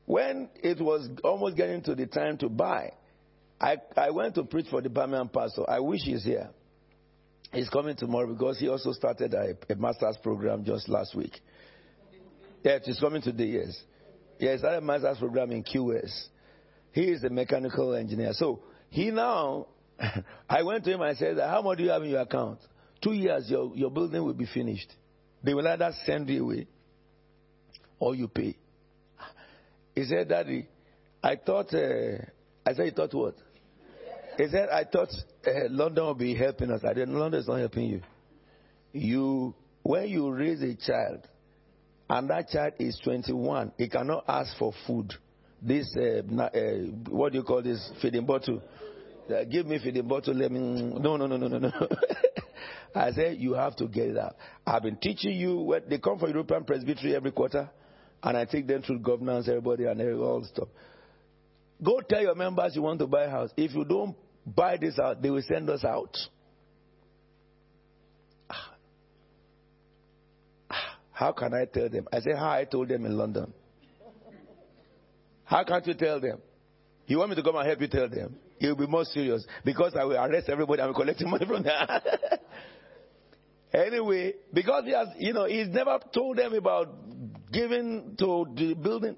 When it was almost getting to the time to buy, I, I went to preach for the Birmingham pastor. I wish he's here. He's coming tomorrow because he also started a, a master's program just last week. Yeah, he's coming today, yes. Yeah, he started a master's program in QS. He is a mechanical engineer. So he now, I went to him and I said, How much do you have in your account? Two years, your, your building will be finished. They will either send you away or you pay. He said, Daddy, I thought, uh, I said, You thought what? He said, I thought uh, London would be helping us. I didn't, London is not helping you. You, when you raise a child, and that child is 21, he cannot ask for food. This, uh, uh, what do you call this, feeding bottle? Uh, give me feeding bottle, let me, no, no, no, no, no, no. I said, you have to get it out. I've been teaching you, what, they come for European Presbytery every quarter and I take them through governance, everybody, and all stuff. Go tell your members you want to buy a house. If you don't buy this out, they will send us out. How can I tell them? I say how I told them in London. How can't you tell them? You want me to come and help you tell them? It will be more serious because I will arrest everybody and collecting money from them. anyway, because he has, you know, he's never told them about giving to the building.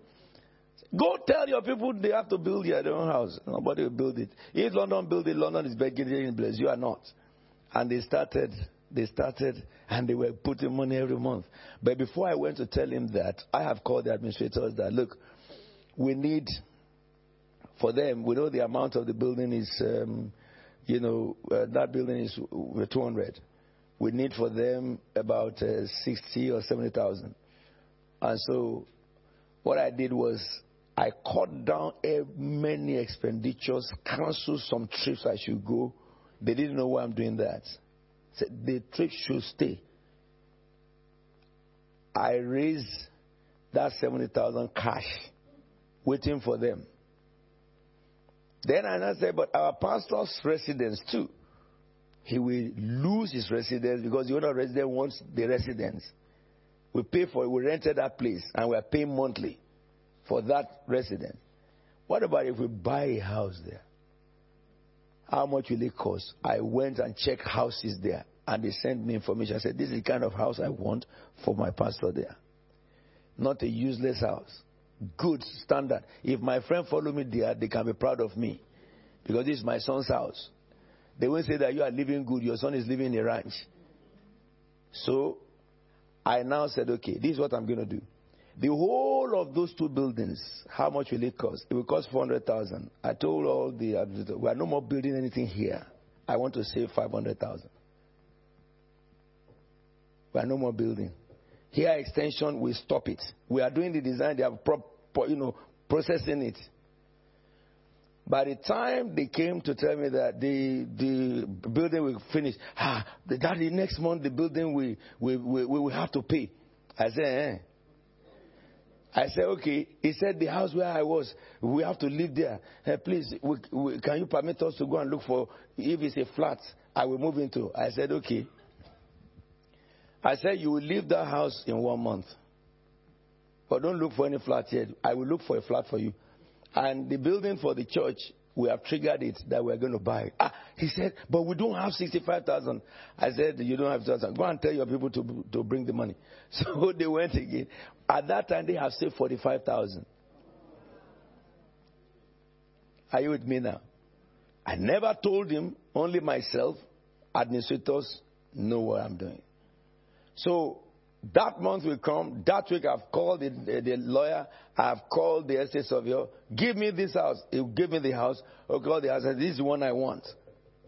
Go tell your people they have to build their own house. Nobody will build it. If London build it, London is begging in. You are not. And they started, they started, and they were putting money every month. But before I went to tell him that, I have called the administrators that look, we need for them. We know the amount of the building is, um, you know, uh, that building is 200. We need for them about uh, 60 or 70,000. And so what I did was I cut down many expenditures, canceled some trips I should go. They didn't know why I'm doing that. Said the trip should stay. I raised that 70,000 cash waiting for them. Then I said, but our pastor's residence too. He will lose his residence because the owner resident wants the residence. We pay for it. We rented that place and we are paying monthly for that residence. What about if we buy a house there? How much will it cost? I went and checked houses there and they sent me information. I said, This is the kind of house I want for my pastor there. Not a useless house. Good standard. If my friend follow me there, they can be proud of me. Because this is my son's house. They won't say that you are living good, your son is living in a ranch. So I now said, okay, this is what I'm going to do. The whole of those two buildings, how much will it cost? It will cost 400,000. I told all the we are no more building anything here. I want to save 500,000. We are no more building. Here extension, we stop it. We are doing the design, they are pro, you know, processing it. By the time they came to tell me that the the building will finish, ah, that the next month the building we we, we, we will have to pay. I said, eh. I said, okay. He said, the house where I was, we have to live there. Hey, please, we, we, can you permit us to go and look for, if it's a flat, I will move into. I said, okay. I said, you will leave that house in one month. But don't look for any flat yet. I will look for a flat for you. And the building for the church, we have triggered it that we're going to buy. Ah, he said, but we don't have 65,000. I said, you don't have 65,000. Go and tell your people to, to bring the money. So they went again. At that time, they have saved 45,000. Are you with me now? I never told him, only myself, administrators know what I'm doing. So that month will come. That week I've called the, the, the lawyer. I've called the estate surveyor. Give me this house. He give me the house. Okay, the house. This is the one I want.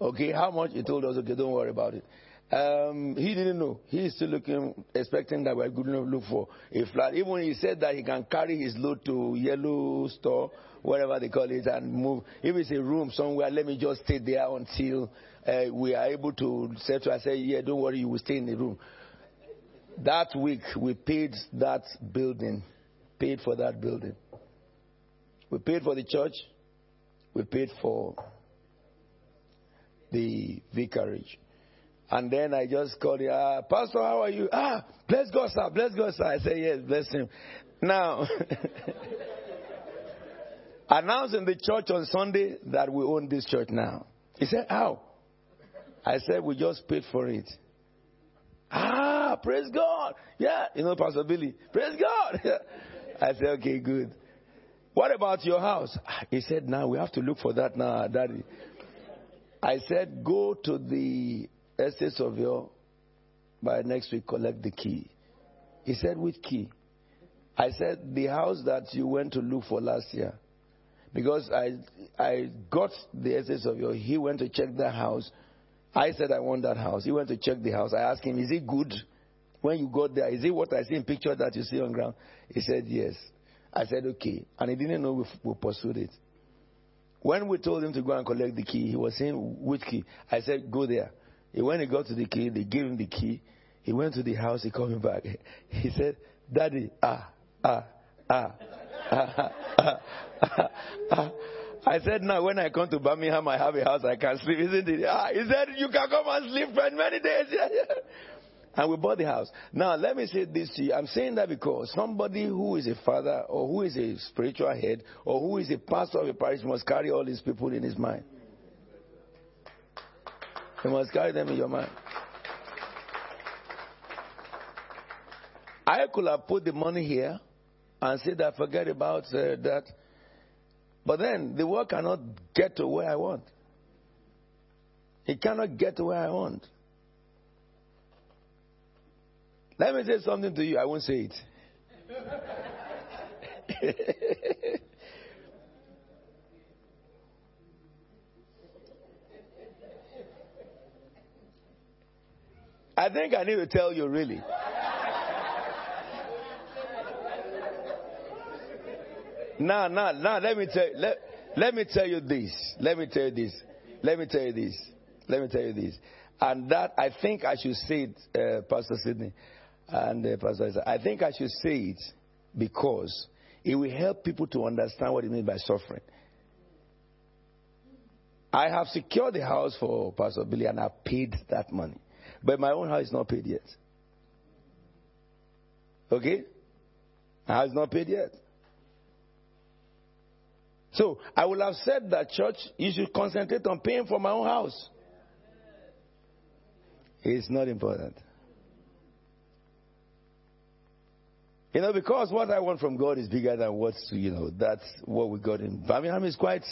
Okay, how much? He told us, okay, don't worry about it. Um, he didn't know. He's still looking, expecting that we're going to look for a flat. Even he said that he can carry his load to yellow store, whatever they call it, and move. If it's a room somewhere, let me just stay there until uh, we are able to settle. I said, yeah, don't worry, you will stay in the room. That week, we paid that building, paid for that building. We paid for the church. We paid for the vicarage. And then I just called him, ah, Pastor, how are you? Ah, bless God, sir, bless God, sir. I said, yes, bless him. Now, announcing the church on Sunday that we own this church now. He said, how? I said, we just paid for it. Ah, praise God. Yeah, you know, Pastor Billy, praise God. I said, okay, good. What about your house? He said, now we have to look for that now, daddy. I said, go to the estate of your, by next week, collect the key. He said, which key? I said, the house that you went to look for last year. Because I, I got the estate of your, he went to check that house. I said, I want that house. He went to check the house. I asked him, is it good? When you got there, is it what I see in picture that you see on ground? He said, yes. I said, okay. And he didn't know we, we pursued it. When we told him to go and collect the key, he was saying, which key? I said, go there. When he got to the key, they gave him the key. He went to the house, he me back. He said, Daddy, ah, ah, ah, ah, ah, ah, ah. I said, now when I come to Birmingham, I have a house I can sleep, isn't it? Ah, he said, you can come and sleep for many days. and we bought the house. Now, let me say this to you. I'm saying that because somebody who is a father or who is a spiritual head or who is a pastor of a parish must carry all these people in his mind. You must carry them in your mind. I could have put the money here and said that forget about uh, that. But then the work cannot get to where I want. It cannot get to where I want. Let me say something to you. I won't say it. I think I need to tell you really. now, now, now, let me tell let, let me tell you this. Let me tell you this. Let me tell you this. Let me tell you this. And that I think I should say it, uh, Pastor Sidney and uh, Pastor Isaac. I think I should say it because it will help people to understand what it means by suffering. I have secured the house for Pastor Billy and I paid that money. But my own house is not paid yet. Okay? My house is not paid yet. So I would have said that, church, you should concentrate on paying for my own house. It's not important. You know, because what I want from God is bigger than what's, you know, that's what we got in Birmingham is quite,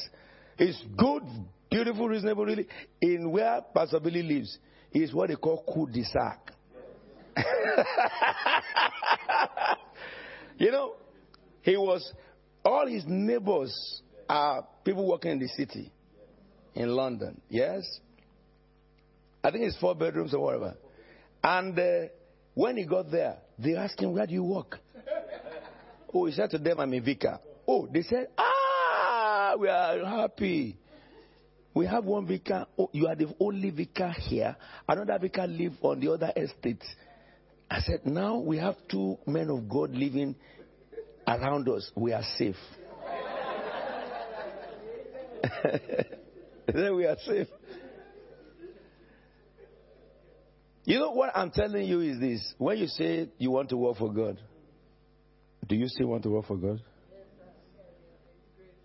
it's good, beautiful, reasonable, really. In where Pastor Billy lives, is what they call cul-de-sac. you know, he was, all his neighbors are people working in the city, in London, yes? I think it's four bedrooms or whatever. And uh, when he got there, they asked him, Where do you work? Oh, he said to them, I'm a vicar. Oh, they said, Ah, we are happy. We have one vicar. Oh, you are the only vicar here. Another vicar live on the other estate. I said, now we have two men of God living around us. We are safe. then we are safe. You know what I'm telling you is this. When you say you want to work for God, do you still want to work for God?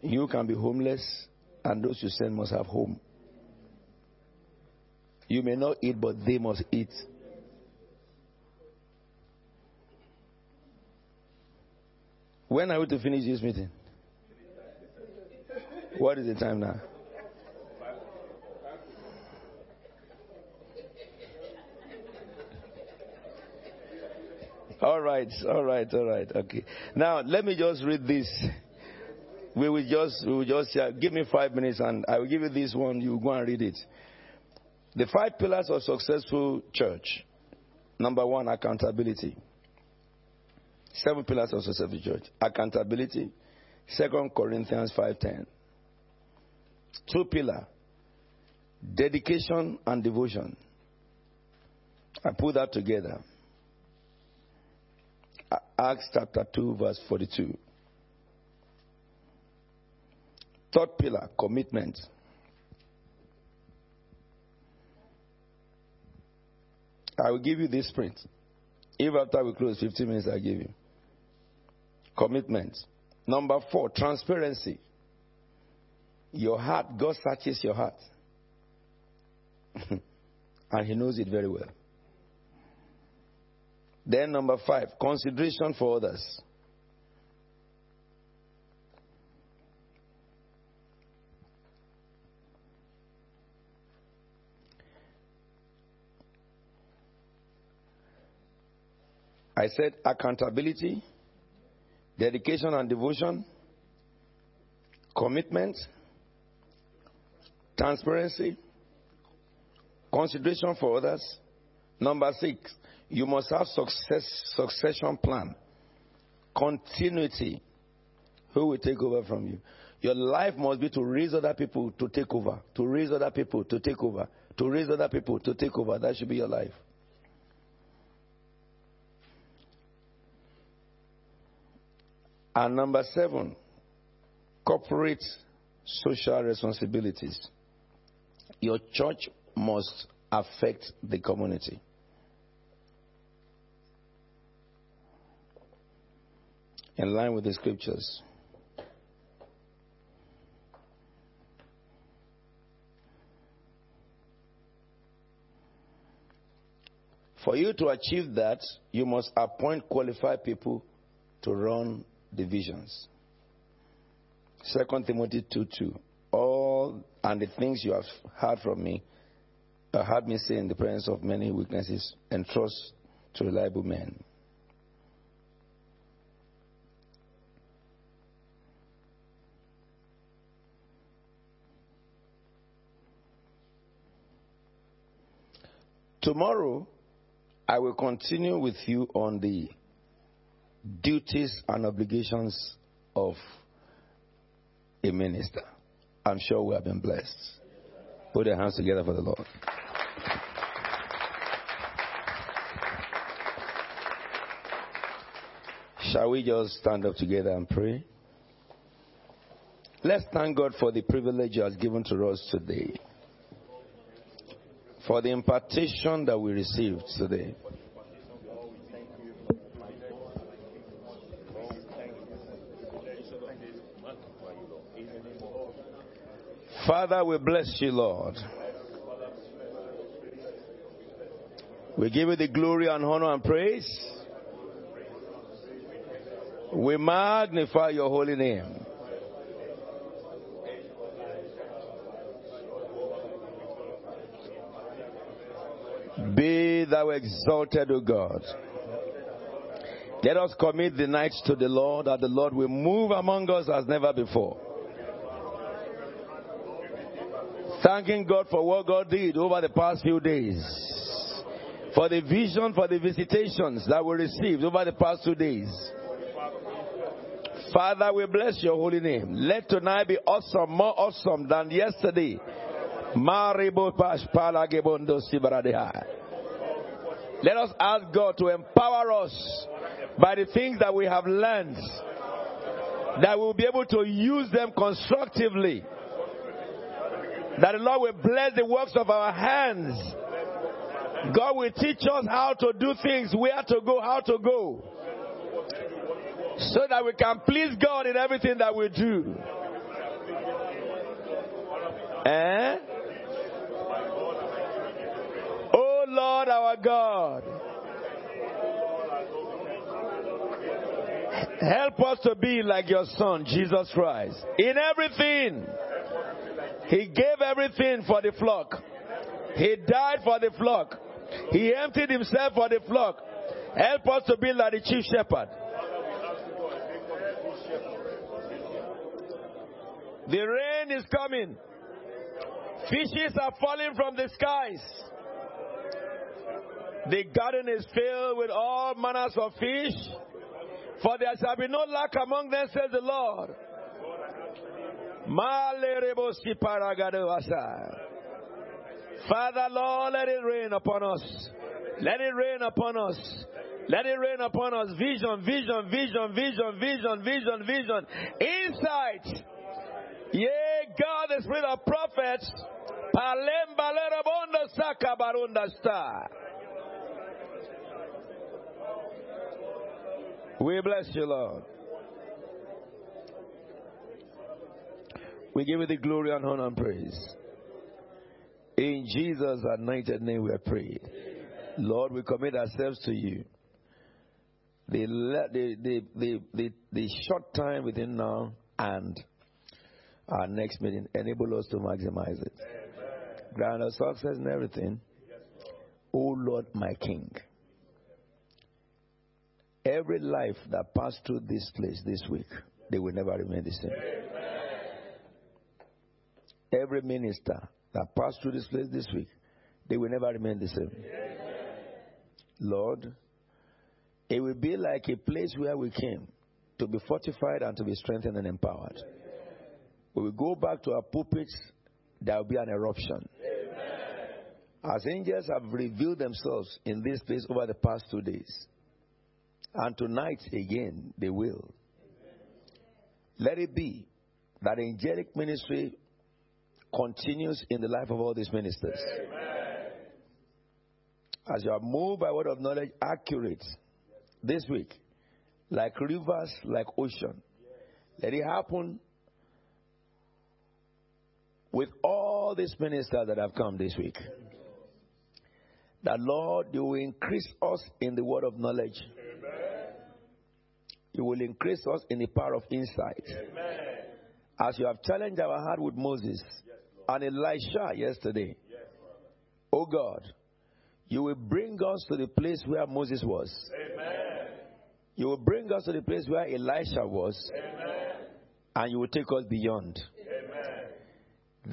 You can be homeless and those you send must have home. You may not eat, but they must eat. When are we to finish this meeting? What is the time now? All right, all right, all right. Okay. Now let me just read this. We will just, we will just uh, give me five minutes, and I will give you this one. You go and read it. The five pillars of successful church. Number one, accountability. Seven pillars of successful church. Accountability. Second Corinthians five ten. Two pillar. Dedication and devotion. I put that together. Acts chapter 2, verse 42. Third pillar, commitment. I will give you this print. If after we close 15 minutes, I give you. Commitment. Number four, transparency. Your heart, God searches your heart. and He knows it very well. Then, number five, consideration for others. I said accountability, dedication and devotion, commitment, transparency, consideration for others. Number six, you must have success, succession plan, continuity. Who will take over from you? Your life must be to raise other people to take over, to raise other people to take over, to raise other people to take over. That should be your life. And number seven, corporate social responsibilities. Your church must affect the community. In line with the scriptures. For you to achieve that, you must appoint qualified people to run divisions. 2 Timothy 2 2. All and the things you have heard from me, uh, heard me say in the presence of many witnesses, entrust to reliable men. Tomorrow, I will continue with you on the duties and obligations of a minister. I'm sure we have been blessed. Put your hands together for the Lord. Shall we just stand up together and pray? Let's thank God for the privilege He has given to us today for the impartation that we received today. Father, we bless you, Lord. We give you the glory and honor and praise. We magnify your holy name. Be thou exalted, O God. Let us commit the night to the Lord, that the Lord will move among us as never before. Thanking God for what God did over the past few days. For the vision, for the visitations that we received over the past two days. Father, we bless your holy name. Let tonight be awesome, more awesome than yesterday. Let us ask God to empower us by the things that we have learned, that we'll be able to use them constructively. That the Lord will bless the works of our hands. God will teach us how to do things, where to go, how to go. So that we can please God in everything that we do. Eh? Lord our God. Help us to be like your Son, Jesus Christ, in everything. He gave everything for the flock. He died for the flock. He emptied himself for the flock. Help us to be like the chief shepherd. The rain is coming. Fishes are falling from the skies. The garden is filled with all manners of fish. For there shall be no lack among them, says the Lord. Father, Lord, let it rain upon us. Let it rain upon us. Let it rain upon us. Vision, vision, vision, vision, vision, vision, vision. Insight. Yea, God, the spirit of prophets. We bless you, Lord. We give you the glory and honor and praise. In Jesus' anointed name we are prayed. Lord, we commit ourselves to you. The, the, the, the, the, short time within now and our next meeting enable us to maximize it. Grant us success in everything. O Lord, my King. Every life that passed through this place this week, they will never remain the same. Every minister that passed through this place this week, they will never remain the same. Lord, it will be like a place where we came to be fortified and to be strengthened and empowered. We will go back to our pulpits, there will be an eruption. As angels have revealed themselves in this place over the past two days, and tonight again they will. Let it be that angelic ministry continues in the life of all these ministers. As you are moved by word of knowledge, accurate this week, like rivers, like ocean. Let it happen with all these ministers that have come this week. That Lord, you will increase us in the word of knowledge. Amen. You will increase us in the power of insight. Amen. As you have challenged our heart with Moses yes, and Elisha yesterday. Yes, oh God, you will bring us to the place where Moses was. Amen. You will bring us to the place where Elisha was. And you will take us beyond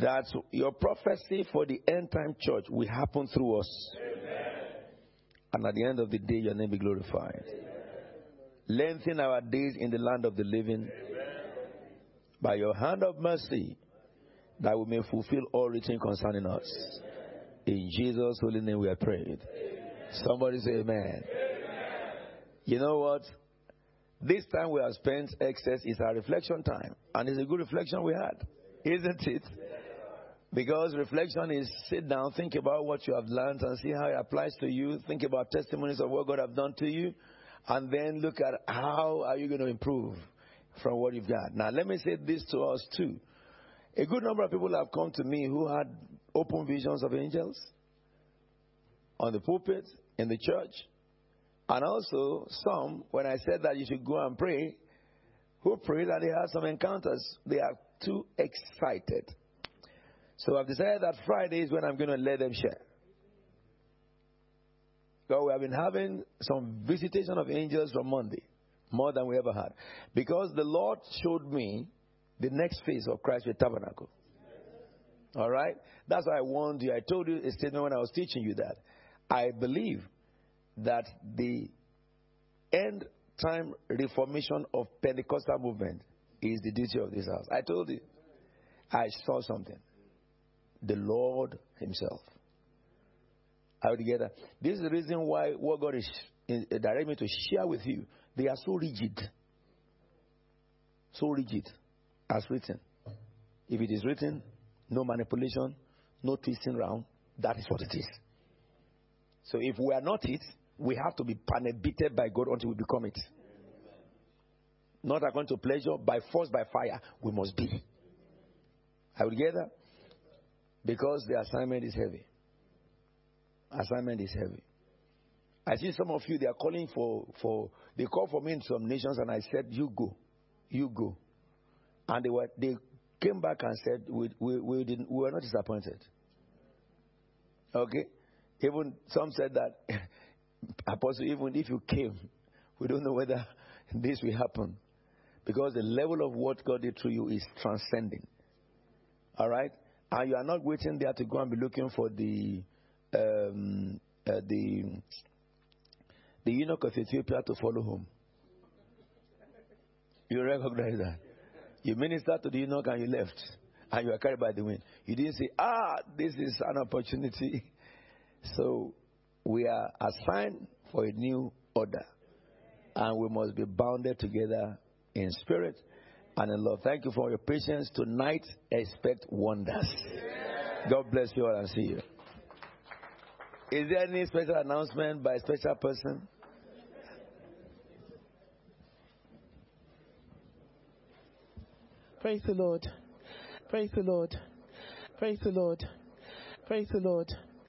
that your prophecy for the end time church will happen through us. Amen. And at the end of the day, your name be glorified. Amen. Lengthen our days in the land of the living Amen. by your hand of mercy, that we may fulfill all written concerning us. In Jesus' holy name we are prayed. Somebody say amen. You know what? This time we have spent excess is our reflection time. And it's a good reflection we had. Isn't it? Because reflection is sit down, think about what you have learned and see how it applies to you. Think about testimonies of what God have done to you. And then look at how are you going to improve from what you've got. Now let me say this to us too. A good number of people have come to me who had open visions of angels on the pulpit, in the church. And also some, when I said that you should go and pray, who prayed and they had some encounters. They are too excited so I've decided that Friday is when I'm going to let them share. So we have been having some visitation of angels from Monday, more than we ever had. Because the Lord showed me the next phase of Christ Faith Tabernacle. All right? That's why I warned you. I told you a statement when I was teaching you that. I believe that the end time reformation of Pentecostal movement is the duty of this house. I told you. I saw something the Lord Himself. Are together? This is the reason why what God is uh, directing me to share with you. They are so rigid. So rigid as written. If it is written, no manipulation, no twisting around, that is what it is. So if we are not it, we have to be beaten by God until we become it. Not according to pleasure, by force, by fire, we must be. Are we together? Because the assignment is heavy. Assignment is heavy. I see some of you, they are calling for, for they call for me in some nations, and I said, You go. You go. And they were they came back and said, we, we, we, didn't, we were not disappointed. Okay? Even some said that, Apostle, even if you came, we don't know whether this will happen. Because the level of what God did through you is transcending. All right? And you are not waiting there to go and be looking for the um, uh, the the eunuch of Ethiopia to follow home. You recognize that? You ministered to the eunuch and you left, and you are carried by the wind. You didn't say, "Ah, this is an opportunity." So we are assigned for a new order, and we must be bounded together in spirit and in love. Thank you for your patience tonight. Expect wonders. God bless you all and see you. Is there any special announcement by a special person? Praise the Lord. Praise the Lord. Praise the Lord. Praise the Lord.